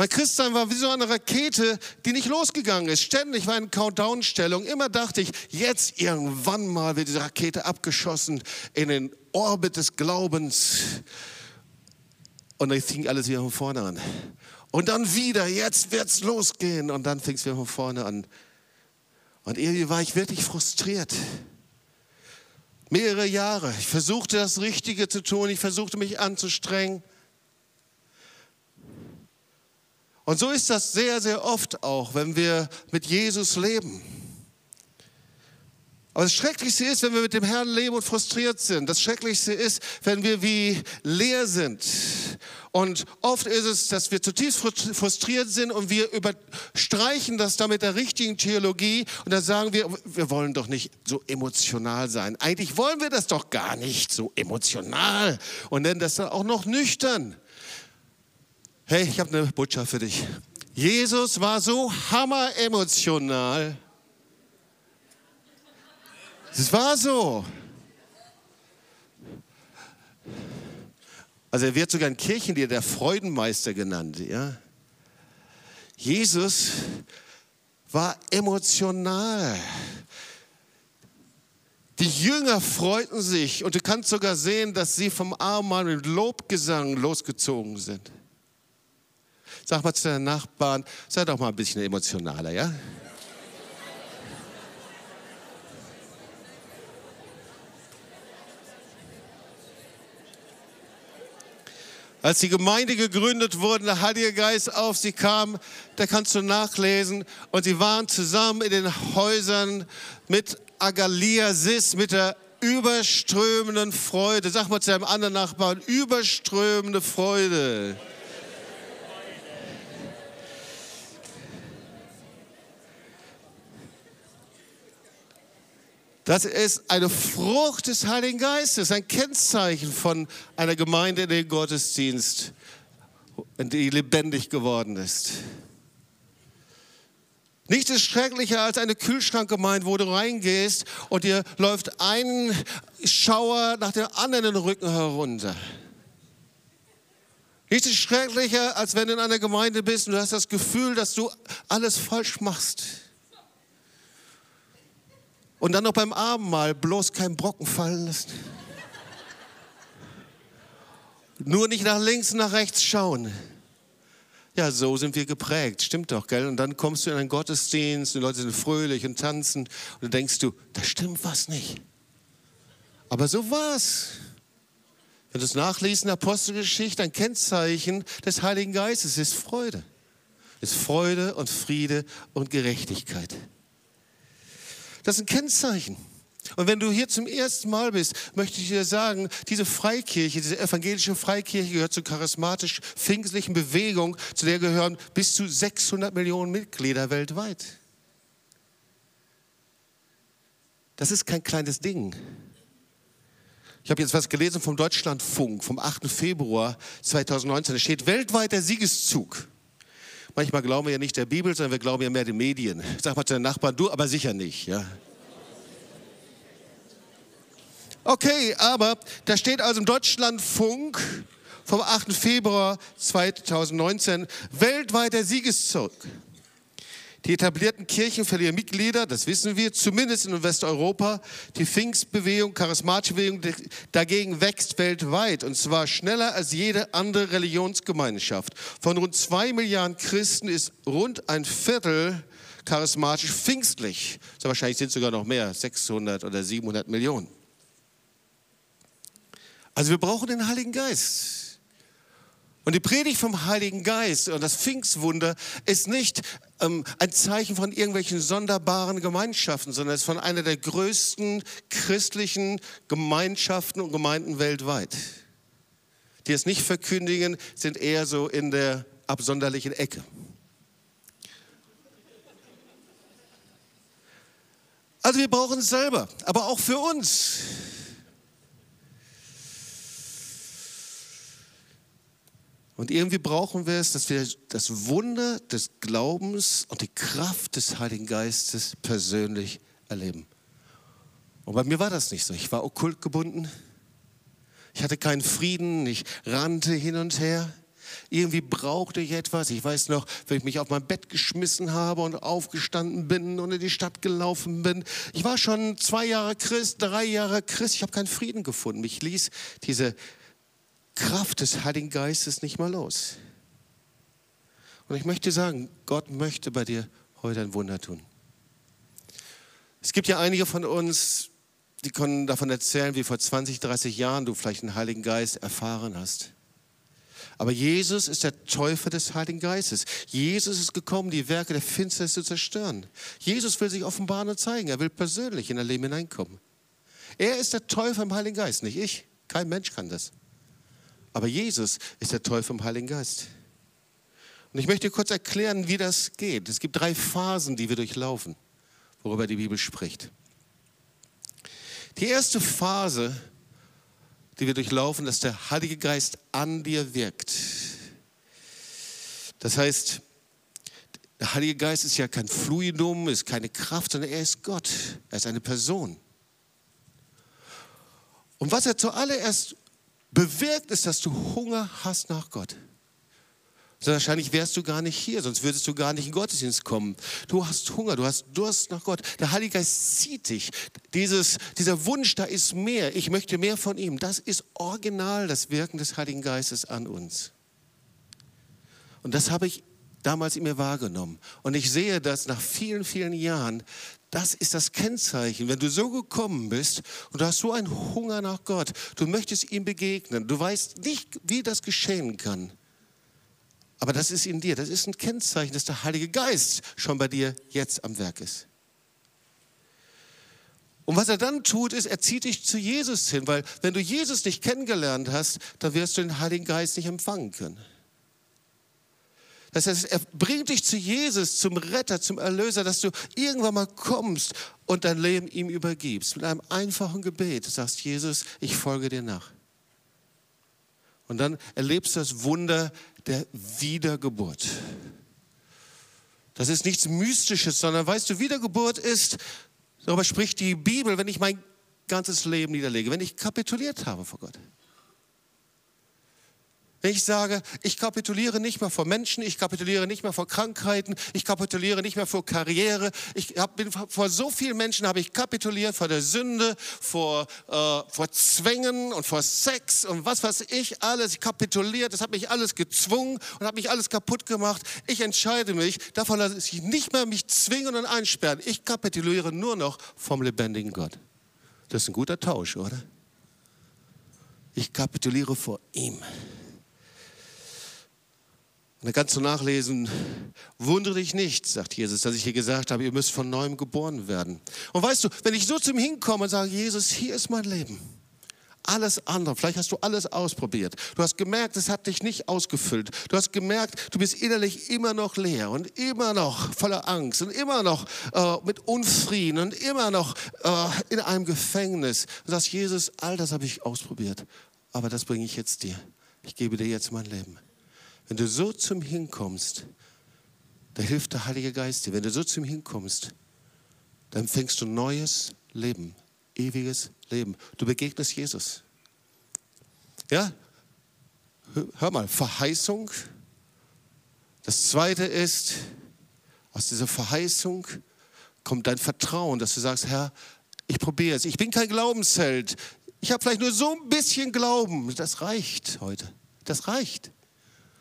Mein Christsein war wie so eine Rakete, die nicht losgegangen ist. Ständig war in Countdown-Stellung. Immer dachte ich, jetzt irgendwann mal wird diese Rakete abgeschossen in den Orbit des Glaubens. Und dann fing alles wieder von vorne an. Und dann wieder, jetzt wird's losgehen. Und dann fing es wieder von vorne an. Und irgendwie war ich wirklich frustriert. Mehrere Jahre. Ich versuchte das Richtige zu tun, ich versuchte mich anzustrengen. Und so ist das sehr, sehr oft auch, wenn wir mit Jesus leben. Aber das Schrecklichste ist, wenn wir mit dem Herrn leben und frustriert sind. Das Schrecklichste ist, wenn wir wie leer sind. Und oft ist es, dass wir zutiefst frustriert sind und wir überstreichen das da mit der richtigen Theologie und dann sagen wir, wir wollen doch nicht so emotional sein. Eigentlich wollen wir das doch gar nicht so emotional und nennen das dann auch noch nüchtern. Hey, ich habe eine Botschaft für dich. Jesus war so hammer emotional Es war so. Also er wird sogar in Kirchenlieder der Freudenmeister genannt. Ja? Jesus war emotional. Die Jünger freuten sich und du kannst sogar sehen, dass sie vom Abendmahl mit Lobgesang losgezogen sind. Sag mal zu deinen Nachbarn, sei doch mal ein bisschen emotionaler, ja? Als die Gemeinde gegründet wurde, der Heilige Geist auf sie kam, da kannst du nachlesen. Und sie waren zusammen in den Häusern mit Agaliasis, mit der überströmenden Freude. Sag mal zu deinem anderen Nachbarn, überströmende Freude. Das ist eine Frucht des Heiligen Geistes, ein Kennzeichen von einer Gemeinde in den Gottesdienst, die lebendig geworden ist. Nichts ist schrecklicher als eine Kühlschrankgemeinde, wo du reingehst und dir läuft ein Schauer nach dem anderen den Rücken herunter. Nichts ist schrecklicher, als wenn du in einer Gemeinde bist und du hast das Gefühl, dass du alles falsch machst. Und dann noch beim Abendmahl bloß keinen Brocken fallen lassen. Nur nicht nach links nach rechts schauen. Ja, so sind wir geprägt, stimmt doch, gell? Und dann kommst du in einen Gottesdienst, die Leute sind fröhlich und tanzen und dann denkst du, da stimmt was nicht. Aber so war's. Wenn du es nachliest in der Apostelgeschichte, ein Kennzeichen des Heiligen Geistes ist Freude. Ist Freude und Friede und Gerechtigkeit. Das ist ein Kennzeichen. Und wenn du hier zum ersten Mal bist, möchte ich dir sagen, diese Freikirche, diese evangelische Freikirche gehört zur charismatisch-pfingstlichen Bewegung, zu der gehören bis zu 600 Millionen Mitglieder weltweit. Das ist kein kleines Ding. Ich habe jetzt was gelesen vom Deutschlandfunk vom 8. Februar 2019. Da steht weltweit der Siegeszug. Manchmal glauben wir ja nicht der Bibel, sondern wir glauben ja mehr den Medien. Sag mal zu den Nachbarn, du aber sicher nicht. Ja. Okay, aber da steht also im Deutschlandfunk vom 8. Februar 2019 weltweiter Siegeszug. Die etablierten Kirchen verlieren Mitglieder, das wissen wir, zumindest in Westeuropa. Die Pfingstbewegung, charismatische Bewegung dagegen wächst weltweit und zwar schneller als jede andere Religionsgemeinschaft. Von rund zwei Milliarden Christen ist rund ein Viertel charismatisch pfingstlich. So wahrscheinlich sind es sogar noch mehr, 600 oder 700 Millionen. Also wir brauchen den Heiligen Geist. Und die Predigt vom Heiligen Geist und das Pfingstwunder ist nicht ähm, ein Zeichen von irgendwelchen sonderbaren Gemeinschaften, sondern es ist von einer der größten christlichen Gemeinschaften und Gemeinden weltweit. Die es nicht verkündigen, sind eher so in der absonderlichen Ecke. Also wir brauchen es selber, aber auch für uns. Und irgendwie brauchen wir es, dass wir das Wunder des Glaubens und die Kraft des Heiligen Geistes persönlich erleben. Und bei mir war das nicht so. Ich war okkult gebunden. Ich hatte keinen Frieden. Ich rannte hin und her. Irgendwie brauchte ich etwas. Ich weiß noch, wenn ich mich auf mein Bett geschmissen habe und aufgestanden bin und in die Stadt gelaufen bin. Ich war schon zwei Jahre Christ, drei Jahre Christ. Ich habe keinen Frieden gefunden. Mich ließ diese Kraft des Heiligen Geistes nicht mal los. Und ich möchte sagen, Gott möchte bei dir heute ein Wunder tun. Es gibt ja einige von uns, die können davon erzählen, wie vor 20, 30 Jahren du vielleicht den Heiligen Geist erfahren hast. Aber Jesus ist der Täufer des Heiligen Geistes. Jesus ist gekommen, die Werke der Finsternis zu zerstören. Jesus will sich offenbaren und zeigen. Er will persönlich in dein Leben hineinkommen. Er ist der Täufer im Heiligen Geist, nicht ich. Kein Mensch kann das. Aber Jesus ist der Teufel im Heiligen Geist. Und ich möchte kurz erklären, wie das geht. Es gibt drei Phasen, die wir durchlaufen, worüber die Bibel spricht. Die erste Phase, die wir durchlaufen, dass der Heilige Geist an dir wirkt. Das heißt, der Heilige Geist ist ja kein Fluidum, ist keine Kraft, sondern er ist Gott. Er ist eine Person. Und was er zuallererst bewirkt, ist, dass du Hunger hast nach Gott. So wahrscheinlich wärst du gar nicht hier, sonst würdest du gar nicht in Gottesdienst kommen. Du hast Hunger, du hast Durst nach Gott. Der Heilige Geist zieht dich. Dieses, dieser Wunsch, da ist mehr. Ich möchte mehr von ihm. Das ist original das Wirken des Heiligen Geistes an uns. Und das habe ich damals in mir wahrgenommen. Und ich sehe das nach vielen, vielen Jahren. Das ist das Kennzeichen. Wenn du so gekommen bist und du hast so einen Hunger nach Gott, du möchtest ihm begegnen, du weißt nicht, wie das geschehen kann aber das ist in dir. Das ist ein Kennzeichen, dass der Heilige Geist schon bei dir jetzt am Werk ist. Und was er dann tut, ist, er zieht dich zu Jesus hin, weil wenn du Jesus nicht kennengelernt hast, dann wirst du den Heiligen Geist nicht empfangen können. Das heißt, er bringt dich zu Jesus, zum Retter, zum Erlöser, dass du irgendwann mal kommst und dein Leben ihm übergibst. Mit einem einfachen Gebet. Sagst, Jesus, ich folge dir nach. Und dann erlebst du das Wunder der Wiedergeburt. Das ist nichts Mystisches, sondern weißt du, Wiedergeburt ist, darüber spricht die Bibel, wenn ich mein ganzes Leben niederlege, wenn ich kapituliert habe vor Gott. Wenn ich sage, ich kapituliere nicht mehr vor Menschen, ich kapituliere nicht mehr vor Krankheiten, ich kapituliere nicht mehr vor Karriere. Ich hab, bin vor so vielen Menschen habe ich kapituliert vor der Sünde, vor, äh, vor Zwängen und vor Sex und was weiß ich alles. Ich kapituliert, das hat mich alles gezwungen und hat mich alles kaputt gemacht. Ich entscheide mich davon, dass ich nicht mehr mich zwingen und einsperren. Ich kapituliere nur noch vom lebendigen Gott. Das ist ein guter Tausch, oder? Ich kapituliere vor ihm. Und dann kannst du nachlesen, wundere dich nicht, sagt Jesus, dass ich hier gesagt habe, ihr müsst von neuem geboren werden. Und weißt du, wenn ich so zum Hinkomme und sage, Jesus, hier ist mein Leben. Alles andere, vielleicht hast du alles ausprobiert. Du hast gemerkt, es hat dich nicht ausgefüllt. Du hast gemerkt, du bist innerlich immer noch leer und immer noch voller Angst und immer noch äh, mit Unfrieden und immer noch äh, in einem Gefängnis. Du sagst, Jesus, all das habe ich ausprobiert, aber das bringe ich jetzt dir. Ich gebe dir jetzt mein Leben. Wenn du so zum Hinkommst, da hilft der Heilige Geist dir. Wenn du so zum Hinkommst, dann fängst du neues Leben, ewiges Leben. Du begegnest Jesus. Ja? Hör mal, Verheißung. Das zweite ist, aus dieser Verheißung kommt dein Vertrauen, dass du sagst, Herr, ich probiere es. Ich bin kein Glaubensheld. Ich habe vielleicht nur so ein bisschen Glauben. Das reicht heute. Das reicht.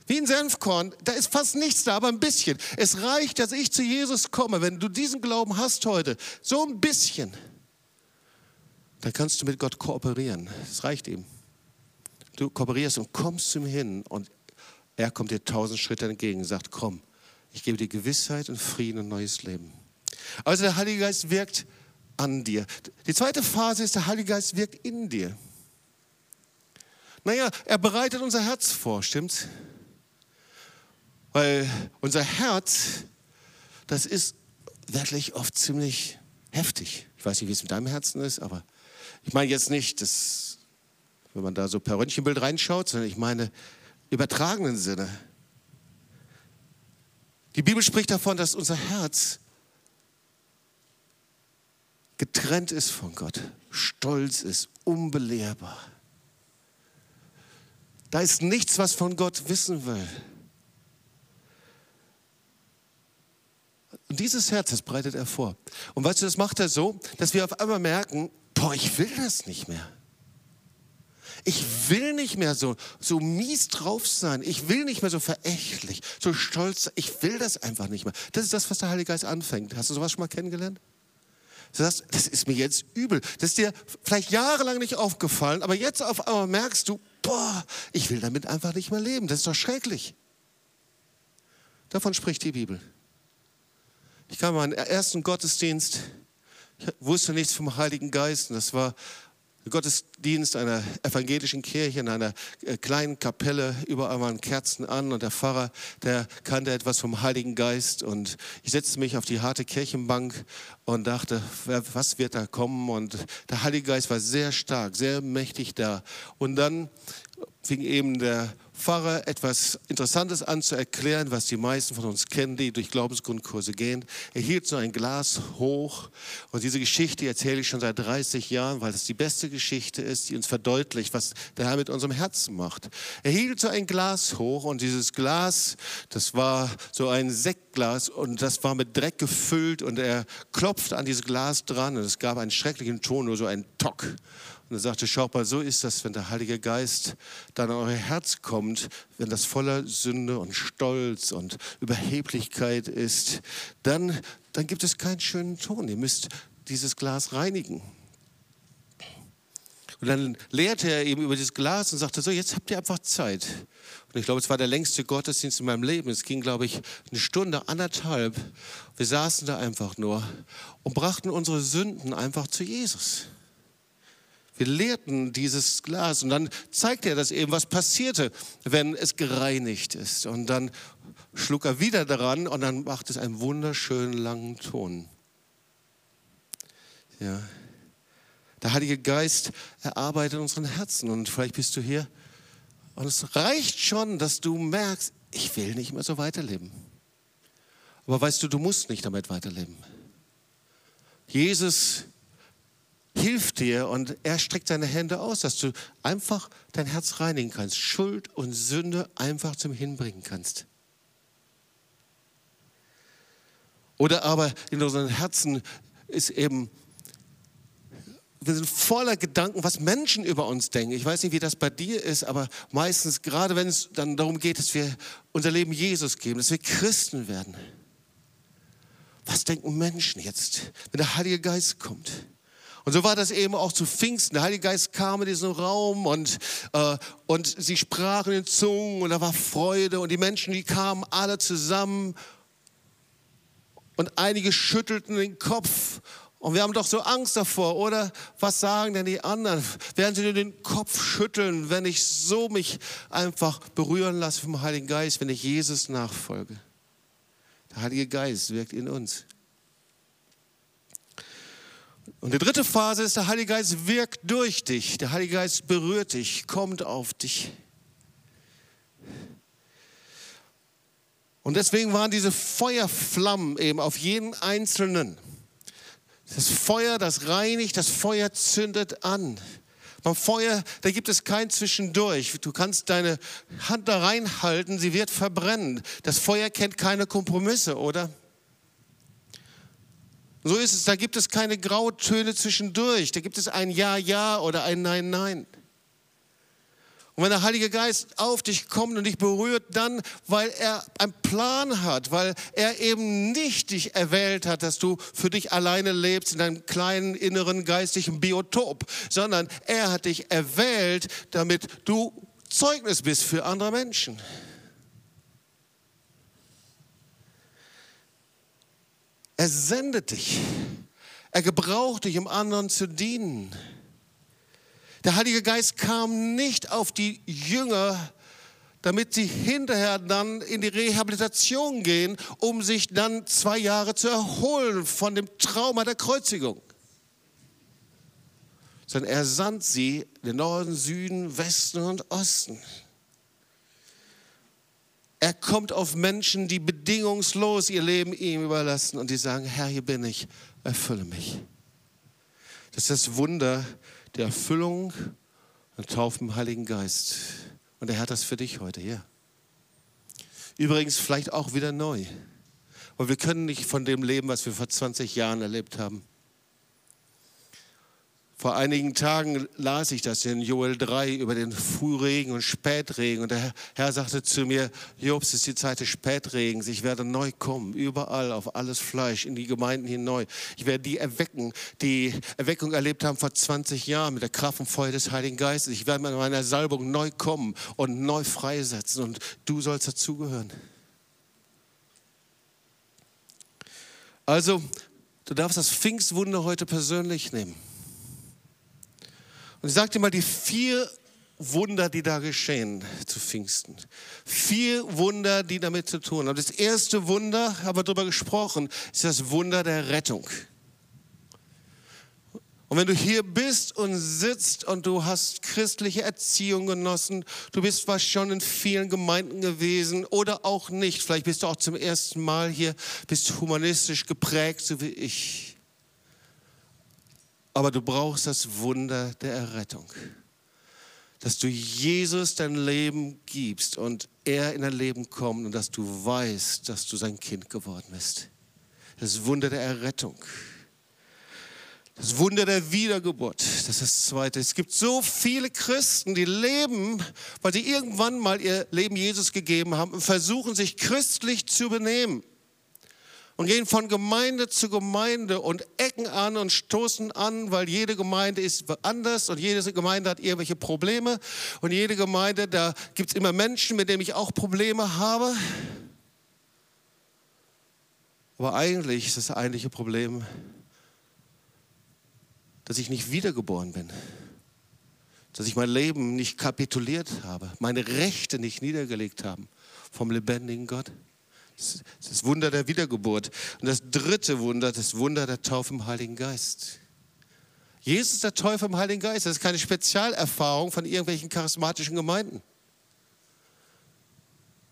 Wie ein Senfkorn, da ist fast nichts da, aber ein bisschen. Es reicht, dass ich zu Jesus komme. Wenn du diesen Glauben hast heute, so ein bisschen, dann kannst du mit Gott kooperieren. Es reicht ihm. Du kooperierst und kommst zu ihm hin und er kommt dir tausend Schritte entgegen und sagt, komm, ich gebe dir Gewissheit und Frieden und neues Leben. Also der Heilige Geist wirkt an dir. Die zweite Phase ist, der Heilige Geist wirkt in dir. Naja, er bereitet unser Herz vor, stimmt's? Weil unser Herz, das ist wirklich oft ziemlich heftig. Ich weiß nicht, wie es mit deinem Herzen ist, aber ich meine jetzt nicht, dass, wenn man da so per Röntgenbild reinschaut, sondern ich meine übertragenen Sinne. Die Bibel spricht davon, dass unser Herz getrennt ist von Gott, stolz ist, unbelehrbar. Da ist nichts, was von Gott wissen will. Und dieses Herz, das breitet er vor. Und weißt du, das macht er so, dass wir auf einmal merken, boah, ich will das nicht mehr. Ich will nicht mehr so, so mies drauf sein. Ich will nicht mehr so verächtlich, so stolz. Ich will das einfach nicht mehr. Das ist das, was der Heilige Geist anfängt. Hast du sowas schon mal kennengelernt? Du sagst, das ist mir jetzt übel. Das ist dir vielleicht jahrelang nicht aufgefallen, aber jetzt auf einmal merkst du, boah, ich will damit einfach nicht mehr leben. Das ist doch schrecklich. Davon spricht die Bibel. Ich kam in meinen ersten Gottesdienst, wusste nichts vom Heiligen Geist. Und das war der Gottesdienst einer evangelischen Kirche in einer äh, kleinen Kapelle. Überall waren Kerzen an und der Pfarrer, der kannte etwas vom Heiligen Geist. Und ich setzte mich auf die harte Kirchenbank und dachte, was wird da kommen? Und der Heilige Geist war sehr stark, sehr mächtig da. Und dann fing eben der Pfarrer etwas Interessantes an zu erklären, was die meisten von uns kennen, die durch Glaubensgrundkurse gehen. Er hielt so ein Glas hoch und diese Geschichte erzähle ich schon seit 30 Jahren, weil es die beste Geschichte ist, die uns verdeutlicht, was der Herr mit unserem Herzen macht. Er hielt so ein Glas hoch und dieses Glas, das war so ein Sektglas und das war mit Dreck gefüllt und er klopfte an dieses Glas dran und es gab einen schrecklichen Ton, nur so ein Tock. Und er sagte, schaut mal, so ist das, wenn der Heilige Geist dann in euer Herz kommt, wenn das voller Sünde und Stolz und Überheblichkeit ist, dann, dann gibt es keinen schönen Ton. Ihr müsst dieses Glas reinigen. Und dann lehrte er eben über dieses Glas und sagte, so, jetzt habt ihr einfach Zeit. Und ich glaube, es war der längste Gottesdienst in meinem Leben. Es ging, glaube ich, eine Stunde, anderthalb. Wir saßen da einfach nur und brachten unsere Sünden einfach zu Jesus. Wir leerten dieses Glas und dann zeigte er das eben, was passierte, wenn es gereinigt ist. Und dann schlug er wieder daran und dann macht es einen wunderschönen langen Ton. Ja. Der Heilige Geist erarbeitet unseren Herzen und vielleicht bist du hier und es reicht schon, dass du merkst, ich will nicht mehr so weiterleben. Aber weißt du, du musst nicht damit weiterleben. Jesus hilft dir und er streckt seine Hände aus, dass du einfach dein Herz reinigen kannst, Schuld und Sünde einfach zum Hinbringen kannst. Oder aber in unseren Herzen ist eben, wir sind voller Gedanken, was Menschen über uns denken. Ich weiß nicht, wie das bei dir ist, aber meistens, gerade wenn es dann darum geht, dass wir unser Leben Jesus geben, dass wir Christen werden. Was denken Menschen jetzt, wenn der Heilige Geist kommt? Und so war das eben auch zu Pfingsten. Der Heilige Geist kam in diesen Raum und, äh, und sie sprachen in Zungen und da war Freude und die Menschen, die kamen alle zusammen und einige schüttelten den Kopf und wir haben doch so Angst davor, oder? Was sagen denn die anderen? Werden sie nur den Kopf schütteln, wenn ich so mich einfach berühren lasse vom Heiligen Geist, wenn ich Jesus nachfolge? Der Heilige Geist wirkt in uns. Und die dritte Phase ist, der Heilige Geist wirkt durch dich. Der Heilige Geist berührt dich, kommt auf dich. Und deswegen waren diese Feuerflammen eben auf jeden Einzelnen. Das Feuer, das reinigt, das Feuer zündet an. Beim Feuer, da gibt es kein Zwischendurch. Du kannst deine Hand da reinhalten, sie wird verbrennen. Das Feuer kennt keine Kompromisse, oder? So ist es, da gibt es keine Grautöne zwischendurch. Da gibt es ein Ja, Ja oder ein Nein, Nein. Und wenn der Heilige Geist auf dich kommt und dich berührt, dann, weil er einen Plan hat, weil er eben nicht dich erwählt hat, dass du für dich alleine lebst in deinem kleinen inneren geistlichen Biotop, sondern er hat dich erwählt, damit du Zeugnis bist für andere Menschen. Er sendet dich. Er gebraucht dich, um anderen zu dienen. Der Heilige Geist kam nicht auf die Jünger, damit sie hinterher dann in die Rehabilitation gehen, um sich dann zwei Jahre zu erholen von dem Trauma der Kreuzigung. Sondern er sandt sie in den Norden, Süden, Westen und Osten. Er kommt auf Menschen, die bedingungslos ihr Leben ihm überlassen und die sagen, Herr, hier bin ich, erfülle mich. Das ist das Wunder der Erfüllung und Taufe im Heiligen Geist. Und er hat das für dich heute hier. Übrigens vielleicht auch wieder neu. Weil wir können nicht von dem leben, was wir vor 20 Jahren erlebt haben. Vor einigen Tagen las ich das in Joel 3 über den Frühregen und Spätregen. Und der Herr sagte zu mir, Jobs, es ist die Zeit des Spätregens. Ich werde neu kommen, überall, auf alles Fleisch, in die Gemeinden hinein. Ich werde die erwecken, die Erweckung erlebt haben vor 20 Jahren mit der Kraft und Feuer des Heiligen Geistes. Ich werde mit meiner Salbung neu kommen und neu freisetzen. Und du sollst dazugehören. Also, du darfst das Pfingstwunder heute persönlich nehmen. Und ich dir mal die vier Wunder, die da geschehen zu Pfingsten. Vier Wunder, die damit zu tun haben. Das erste Wunder, haben wir darüber gesprochen, ist das Wunder der Rettung. Und wenn du hier bist und sitzt und du hast christliche Erziehung genossen, du bist zwar schon in vielen Gemeinden gewesen oder auch nicht, vielleicht bist du auch zum ersten Mal hier, bist humanistisch geprägt, so wie ich. Aber du brauchst das Wunder der Errettung. Dass du Jesus dein Leben gibst und er in dein Leben kommt und dass du weißt, dass du sein Kind geworden bist. Das Wunder der Errettung. Das Wunder der Wiedergeburt, das ist das Zweite. Es gibt so viele Christen, die leben, weil sie irgendwann mal ihr Leben Jesus gegeben haben und versuchen, sich christlich zu benehmen. Und gehen von Gemeinde zu Gemeinde und ecken an und stoßen an, weil jede Gemeinde ist anders und jede Gemeinde hat irgendwelche Probleme. Und jede Gemeinde, da gibt es immer Menschen, mit denen ich auch Probleme habe. Aber eigentlich ist das eigentliche Problem, dass ich nicht wiedergeboren bin, dass ich mein Leben nicht kapituliert habe, meine Rechte nicht niedergelegt habe vom lebendigen Gott. Das ist das Wunder der Wiedergeburt. Und das dritte Wunder, das Wunder der Taufe im Heiligen Geist. Jesus der Täufer im Heiligen Geist, das ist keine Spezialerfahrung von irgendwelchen charismatischen Gemeinden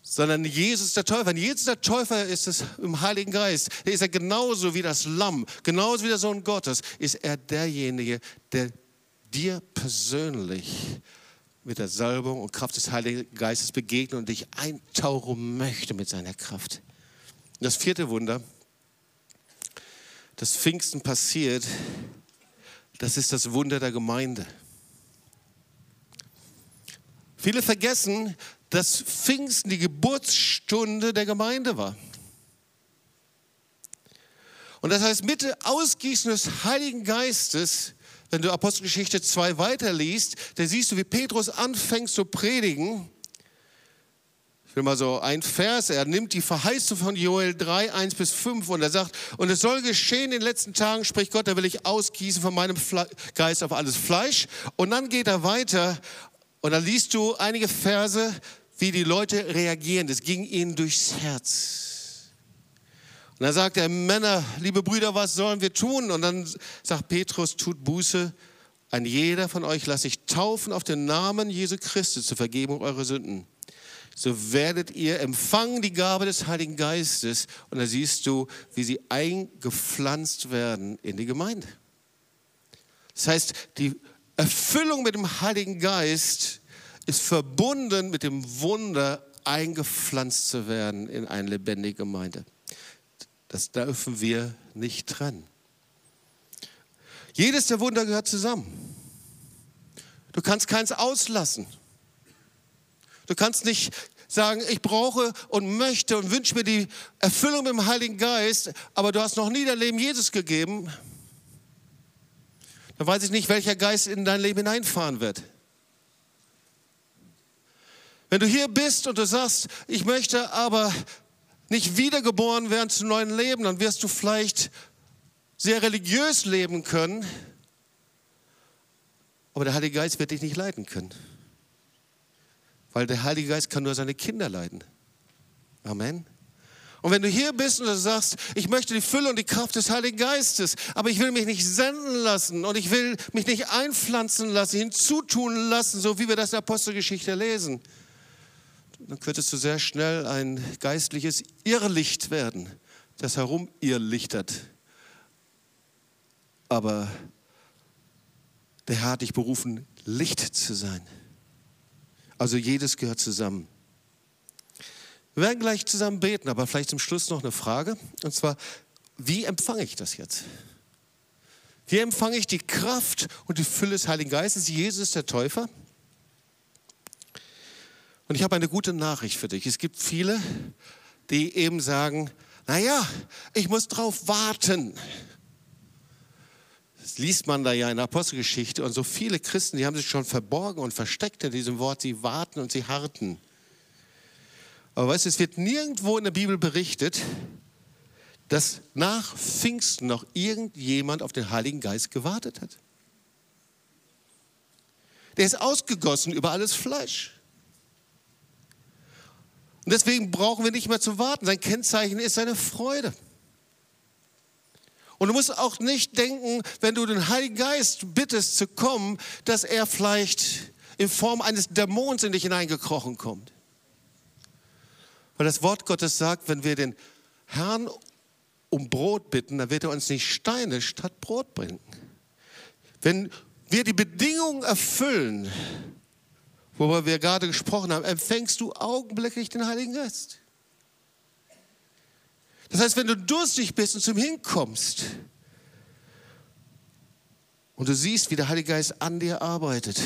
sondern Jesus der Täufer. Und Jesus der Täufer ist es im Heiligen Geist. Der ist er genauso wie das Lamm, genauso wie der Sohn Gottes, ist er derjenige, der dir persönlich mit der Salbung und Kraft des Heiligen Geistes begegnet und dich eintauchen möchte mit seiner Kraft. Und das vierte Wunder, das Pfingsten passiert, das ist das Wunder der Gemeinde. Viele vergessen, dass Pfingsten die Geburtsstunde der Gemeinde war. Und das heißt, mit Ausgießen des Heiligen Geistes, wenn du Apostelgeschichte 2 weiterliest, da siehst du, wie Petrus anfängt zu predigen. Ich will mal so ein Vers, er nimmt die Verheißung von Joel 3, 1 bis 5 und er sagt, und es soll geschehen in den letzten Tagen, spricht Gott, da will ich ausgießen von meinem Geist auf alles Fleisch. Und dann geht er weiter und dann liest du einige Verse, wie die Leute reagieren. Das ging ihnen durchs Herz. Und dann sagt er, Männer, liebe Brüder, was sollen wir tun? Und dann sagt Petrus, tut Buße. Ein jeder von euch lasse ich taufen auf den Namen Jesu Christi zur Vergebung eurer Sünden. So werdet ihr empfangen die Gabe des Heiligen Geistes. Und da siehst du, wie sie eingepflanzt werden in die Gemeinde. Das heißt, die Erfüllung mit dem Heiligen Geist ist verbunden mit dem Wunder, eingepflanzt zu werden in eine lebendige Gemeinde. Das dürfen wir nicht trennen. Jedes der Wunder gehört zusammen. Du kannst keins auslassen. Du kannst nicht sagen, ich brauche und möchte und wünsche mir die Erfüllung mit dem Heiligen Geist, aber du hast noch nie dein Leben Jesus gegeben. Dann weiß ich nicht, welcher Geist in dein Leben hineinfahren wird. Wenn du hier bist und du sagst, ich möchte aber nicht wiedergeboren werden zu neuen Leben, dann wirst du vielleicht sehr religiös leben können, aber der Heilige Geist wird dich nicht leiten können. Weil der Heilige Geist kann nur seine Kinder leiten. Amen. Und wenn du hier bist und du sagst, ich möchte die Fülle und die Kraft des Heiligen Geistes, aber ich will mich nicht senden lassen und ich will mich nicht einpflanzen lassen, hinzutun lassen, so wie wir das in der Apostelgeschichte lesen, dann könntest du sehr schnell ein geistliches Irrlicht werden, das herumirrlichtert. Aber der Herr hat dich berufen, Licht zu sein. Also jedes gehört zusammen. Wir werden gleich zusammen beten, aber vielleicht zum Schluss noch eine Frage. Und zwar, wie empfange ich das jetzt? Wie empfange ich die Kraft und die Fülle des Heiligen Geistes? Jesus der Täufer. Und ich habe eine gute Nachricht für dich. Es gibt viele, die eben sagen, naja, ich muss drauf warten. Das liest man da ja in der Apostelgeschichte. Und so viele Christen, die haben sich schon verborgen und versteckt in diesem Wort, sie warten und sie harten. Aber weißt du, es wird nirgendwo in der Bibel berichtet, dass nach Pfingsten noch irgendjemand auf den Heiligen Geist gewartet hat. Der ist ausgegossen über alles Fleisch. Und deswegen brauchen wir nicht mehr zu warten. Sein Kennzeichen ist seine Freude. Und du musst auch nicht denken, wenn du den Heiligen Geist bittest zu kommen, dass er vielleicht in Form eines Dämons in dich hineingekrochen kommt. Weil das Wort Gottes sagt, wenn wir den Herrn um Brot bitten, dann wird er uns nicht Steine statt Brot bringen. Wenn wir die Bedingungen erfüllen, worüber wir gerade gesprochen haben, empfängst du augenblicklich den Heiligen Geist. Das heißt, wenn du durstig bist und zum Hinkommst und du siehst, wie der Heilige Geist an dir arbeitet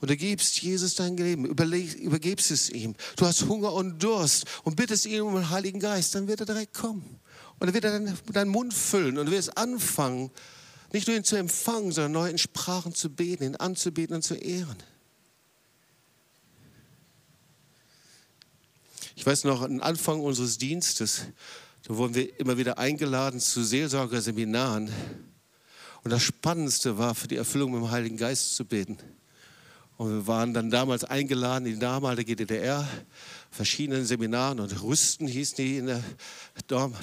und du gibst Jesus dein Leben, überleg, übergibst es ihm, du hast Hunger und Durst und bittest ihn um den Heiligen Geist, dann wird er direkt kommen. Und dann wird er deinen, deinen Mund füllen und du wirst anfangen, nicht nur ihn zu empfangen, sondern neu in Sprachen zu beten, ihn anzubeten und zu ehren. Ich weiß noch, am Anfang unseres Dienstes, da wurden wir immer wieder eingeladen zu Seelsorgerseminaren. Und das Spannendste war, für die Erfüllung mit dem Heiligen Geist zu beten. Und wir waren dann damals eingeladen in die damalige DDR, verschiedenen Seminaren und Rüsten hießen die in der,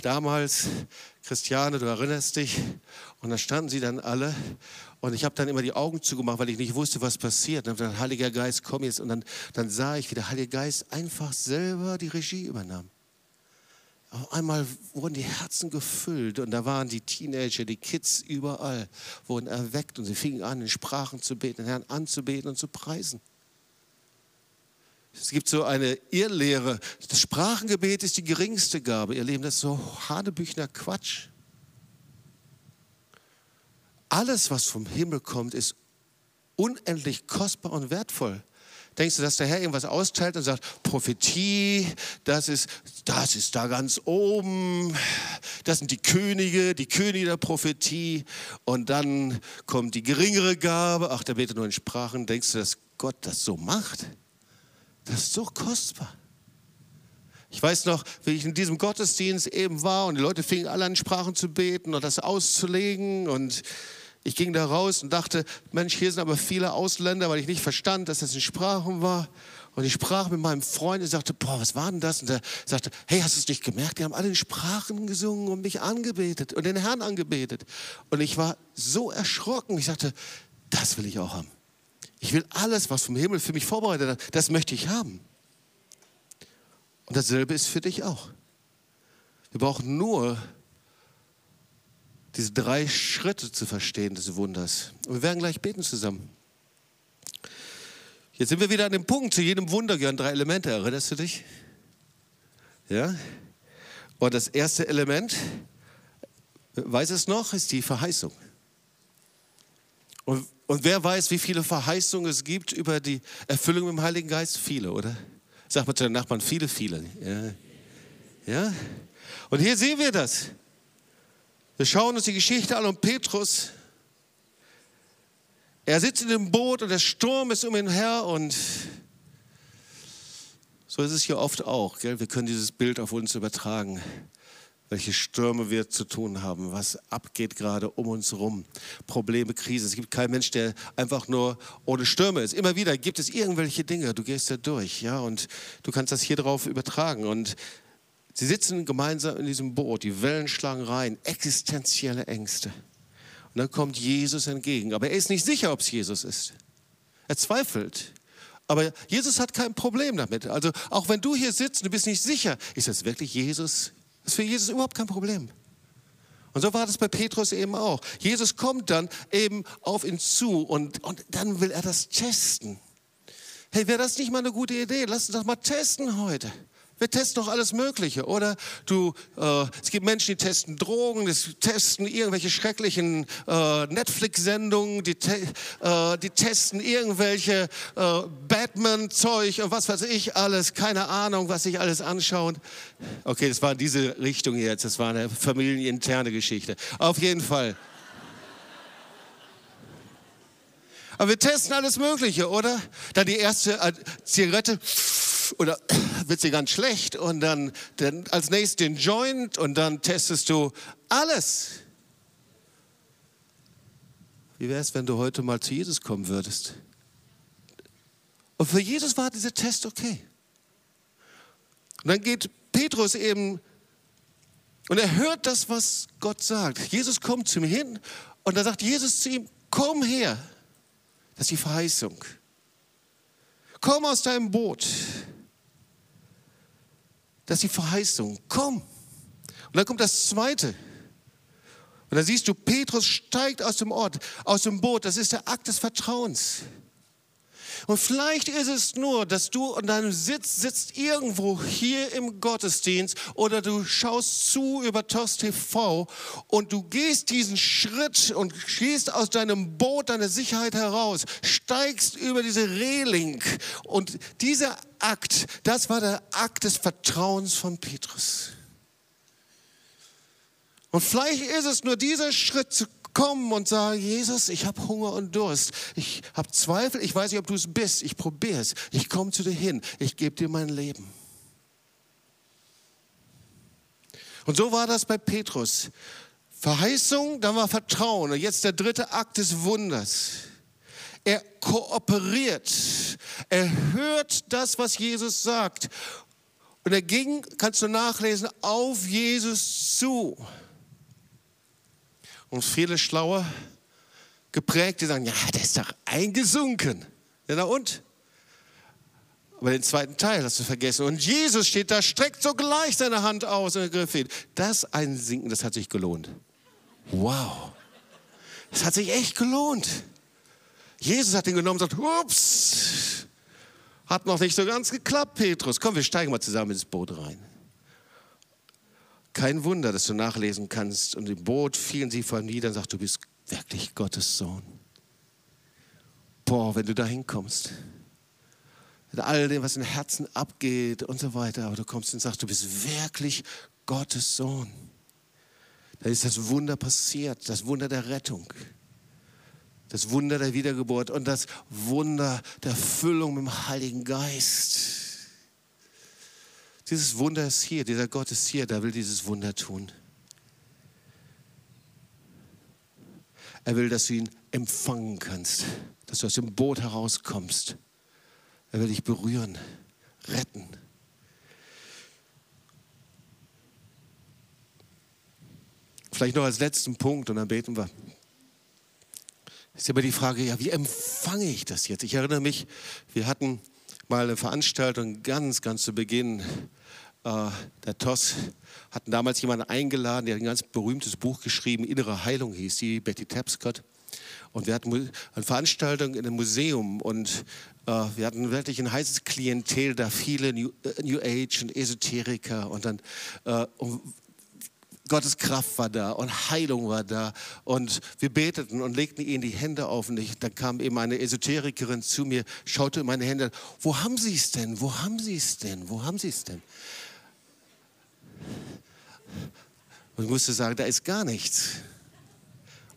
damals. Christiane, du erinnerst dich. Und da standen sie dann alle. Und ich habe dann immer die Augen zugemacht, weil ich nicht wusste, was passiert. Und dann, Heiliger Geist, komm jetzt. Und dann, dann sah ich, wie der Heilige Geist einfach selber die Regie übernahm. Auf einmal wurden die Herzen gefüllt und da waren die Teenager, die Kids überall, wurden erweckt und sie fingen an, in Sprachen zu beten, den Herrn anzubeten und zu preisen. Es gibt so eine Irrlehre, das Sprachengebet ist die geringste Gabe. Ihr Leben, das ist so Hanebüchner Quatsch. Alles, was vom Himmel kommt, ist unendlich kostbar und wertvoll. Denkst du, dass der Herr irgendwas austeilt und sagt, Prophetie, das ist, das ist da ganz oben, das sind die Könige, die Könige der Prophetie und dann kommt die geringere Gabe, ach, der betet nur in Sprachen. Denkst du, dass Gott das so macht? Das ist so kostbar. Ich weiß noch, wie ich in diesem Gottesdienst eben war und die Leute fingen alle an Sprachen zu beten und das auszulegen und ich ging da raus und dachte, Mensch, hier sind aber viele Ausländer, weil ich nicht verstand, dass das in Sprachen war. Und ich sprach mit meinem Freund und sagte, boah, was war denn das? Und er sagte, hey, hast du es nicht gemerkt? Die haben alle in Sprachen gesungen und mich angebetet und den Herrn angebetet. Und ich war so erschrocken. Ich sagte, das will ich auch haben. Ich will alles, was vom Himmel für mich vorbereitet hat, das möchte ich haben. Und dasselbe ist für dich auch. Wir brauchen nur diese drei Schritte zu verstehen des Wunders. Und wir werden gleich beten zusammen. Jetzt sind wir wieder an dem Punkt, zu jedem Wunder gehören drei Elemente. Erinnerst du dich? Ja? Und das erste Element, weiß es noch, ist die Verheißung. Und, und wer weiß, wie viele Verheißungen es gibt über die Erfüllung im Heiligen Geist? Viele, oder? Sag mal zu den Nachbarn, viele, viele. Ja? ja? Und hier sehen wir das. Wir schauen uns die Geschichte an und Petrus, er sitzt in dem Boot und der Sturm ist um ihn her und so ist es hier oft auch. Gell? Wir können dieses Bild auf uns übertragen, welche Stürme wir zu tun haben, was abgeht gerade um uns herum. Probleme, Krisen. Es gibt keinen Mensch, der einfach nur ohne Stürme ist. Immer wieder gibt es irgendwelche Dinge, du gehst da durch, ja, und du kannst das hier drauf übertragen. Und Sie sitzen gemeinsam in diesem Boot, die Wellen schlagen rein, existenzielle Ängste. Und dann kommt Jesus entgegen. Aber er ist nicht sicher, ob es Jesus ist. Er zweifelt. Aber Jesus hat kein Problem damit. Also auch wenn du hier sitzt und du bist nicht sicher, ist das wirklich Jesus? Das ist für Jesus überhaupt kein Problem. Und so war das bei Petrus eben auch. Jesus kommt dann eben auf ihn zu und, und dann will er das testen. Hey, wäre das nicht mal eine gute Idee? Lass uns das mal testen heute. Wir testen doch alles Mögliche, oder? Du, äh, es gibt Menschen, die testen Drogen, die testen irgendwelche schrecklichen äh, Netflix-Sendungen, die, te äh, die testen irgendwelche äh, Batman-Zeug und was weiß ich alles, keine Ahnung, was sich alles anschauen. Okay, das war in diese Richtung jetzt, das war eine familieninterne Geschichte. Auf jeden Fall. Aber wir testen alles Mögliche, oder? Dann die erste äh, Zigarette oder <clears throat> wird sie ganz schlecht und dann, dann als nächstes den Joint und dann testest du alles. Wie wäre es, wenn du heute mal zu Jesus kommen würdest? Und für Jesus war dieser Test okay. Und dann geht Petrus eben Und er hört das, was Gott sagt. Jesus kommt zu ihm hin und da sagt Jesus zu ihm, komm her. Das ist die Verheißung. Komm aus deinem Boot. Das ist die Verheißung. Komm. Und dann kommt das Zweite. Und dann siehst du, Petrus steigt aus dem Ort, aus dem Boot. Das ist der Akt des Vertrauens. Und vielleicht ist es nur, dass du an deinem Sitz sitzt irgendwo hier im Gottesdienst oder du schaust zu über TOS TV und du gehst diesen Schritt und gehst aus deinem Boot, deiner Sicherheit heraus, steigst über diese Reling und dieser Akt, das war der Akt des Vertrauens von Petrus. Und vielleicht ist es nur dieser Schritt zu kommen und sagen, Jesus, ich habe Hunger und Durst. Ich habe Zweifel, ich weiß nicht, ob du es bist. Ich probiere es. Ich komme zu dir hin. Ich gebe dir mein Leben. Und so war das bei Petrus. Verheißung, dann war Vertrauen. Und jetzt der dritte Akt des Wunders. Er kooperiert. Er hört das, was Jesus sagt. Und er ging, kannst du nachlesen, auf Jesus zu. Und viele Schlaue, geprägte sagen, ja, der ist doch eingesunken. Ja, na und? Aber den zweiten Teil hast du vergessen. Und Jesus steht da, streckt sogleich seine Hand aus und ergriff ihn. Das Einsinken, das hat sich gelohnt. Wow. Das hat sich echt gelohnt. Jesus hat ihn genommen und sagt, ups, hat noch nicht so ganz geklappt, Petrus. Komm, wir steigen mal zusammen ins Boot rein. Kein Wunder, dass du nachlesen kannst. Und im Boot fielen sie vor ihm nieder und sagten, du bist wirklich Gottes Sohn. Boah, wenn du da hinkommst, mit all dem, was im Herzen abgeht und so weiter, aber du kommst und sagst, du bist wirklich Gottes Sohn. Da ist das Wunder passiert, das Wunder der Rettung, das Wunder der Wiedergeburt und das Wunder der Füllung mit dem Heiligen Geist. Dieses Wunder ist hier, dieser Gott ist hier, der will dieses Wunder tun. Er will, dass du ihn empfangen kannst, dass du aus dem Boot herauskommst. Er will dich berühren, retten. Vielleicht noch als letzten Punkt und dann beten wir. Ist immer die Frage, ja, wie empfange ich das jetzt? Ich erinnere mich, wir hatten mal eine Veranstaltung ganz, ganz zu Beginn. Äh, der TOS hatten damals jemanden eingeladen, der ein ganz berühmtes Buch geschrieben, Innere Heilung hieß die, Betty Tapscott. Und wir hatten eine Veranstaltung in einem Museum und äh, wir hatten wirklich ein heißes Klientel, da viele New, äh, New Age und Esoteriker und dann äh, und Gottes Kraft war da und Heilung war da. Und wir beteten und legten ihnen die Hände auf. Und ich, dann kam eben eine Esoterikerin zu mir, schaute in meine Hände. Wo haben Sie es denn? Wo haben Sie es denn? Wo haben Sie es denn? Und musste sagen, da ist gar nichts.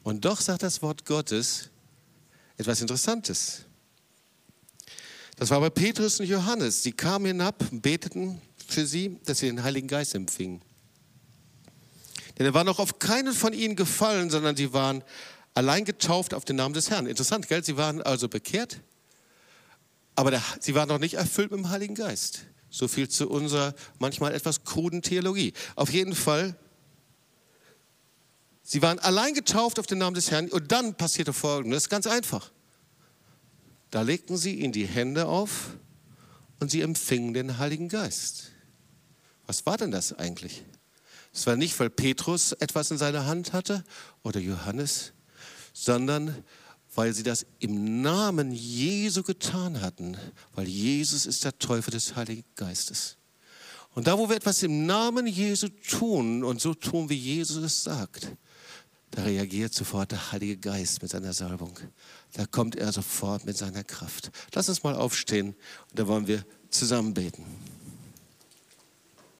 Und doch sagt das Wort Gottes etwas Interessantes. Das war bei Petrus und Johannes. Sie kamen hinab und beteten für sie, dass sie den Heiligen Geist empfingen. Denn er war noch auf keinen von ihnen gefallen, sondern sie waren allein getauft auf den Namen des Herrn. Interessant, gell? Sie waren also bekehrt, aber der, sie waren noch nicht erfüllt mit dem Heiligen Geist. So viel zu unserer manchmal etwas kruden Theologie. Auf jeden Fall, sie waren allein getauft auf den Namen des Herrn und dann passierte Folgendes, ganz einfach. Da legten sie ihnen die Hände auf und sie empfingen den Heiligen Geist. Was war denn das eigentlich? Es war nicht, weil Petrus etwas in seiner Hand hatte oder Johannes, sondern weil sie das im Namen Jesu getan hatten, weil Jesus ist der Täufer des Heiligen Geistes. Und da, wo wir etwas im Namen Jesu tun und so tun, wie Jesus es sagt, da reagiert sofort der Heilige Geist mit seiner Salbung. Da kommt er sofort mit seiner Kraft. Lass uns mal aufstehen und da wollen wir zusammen beten.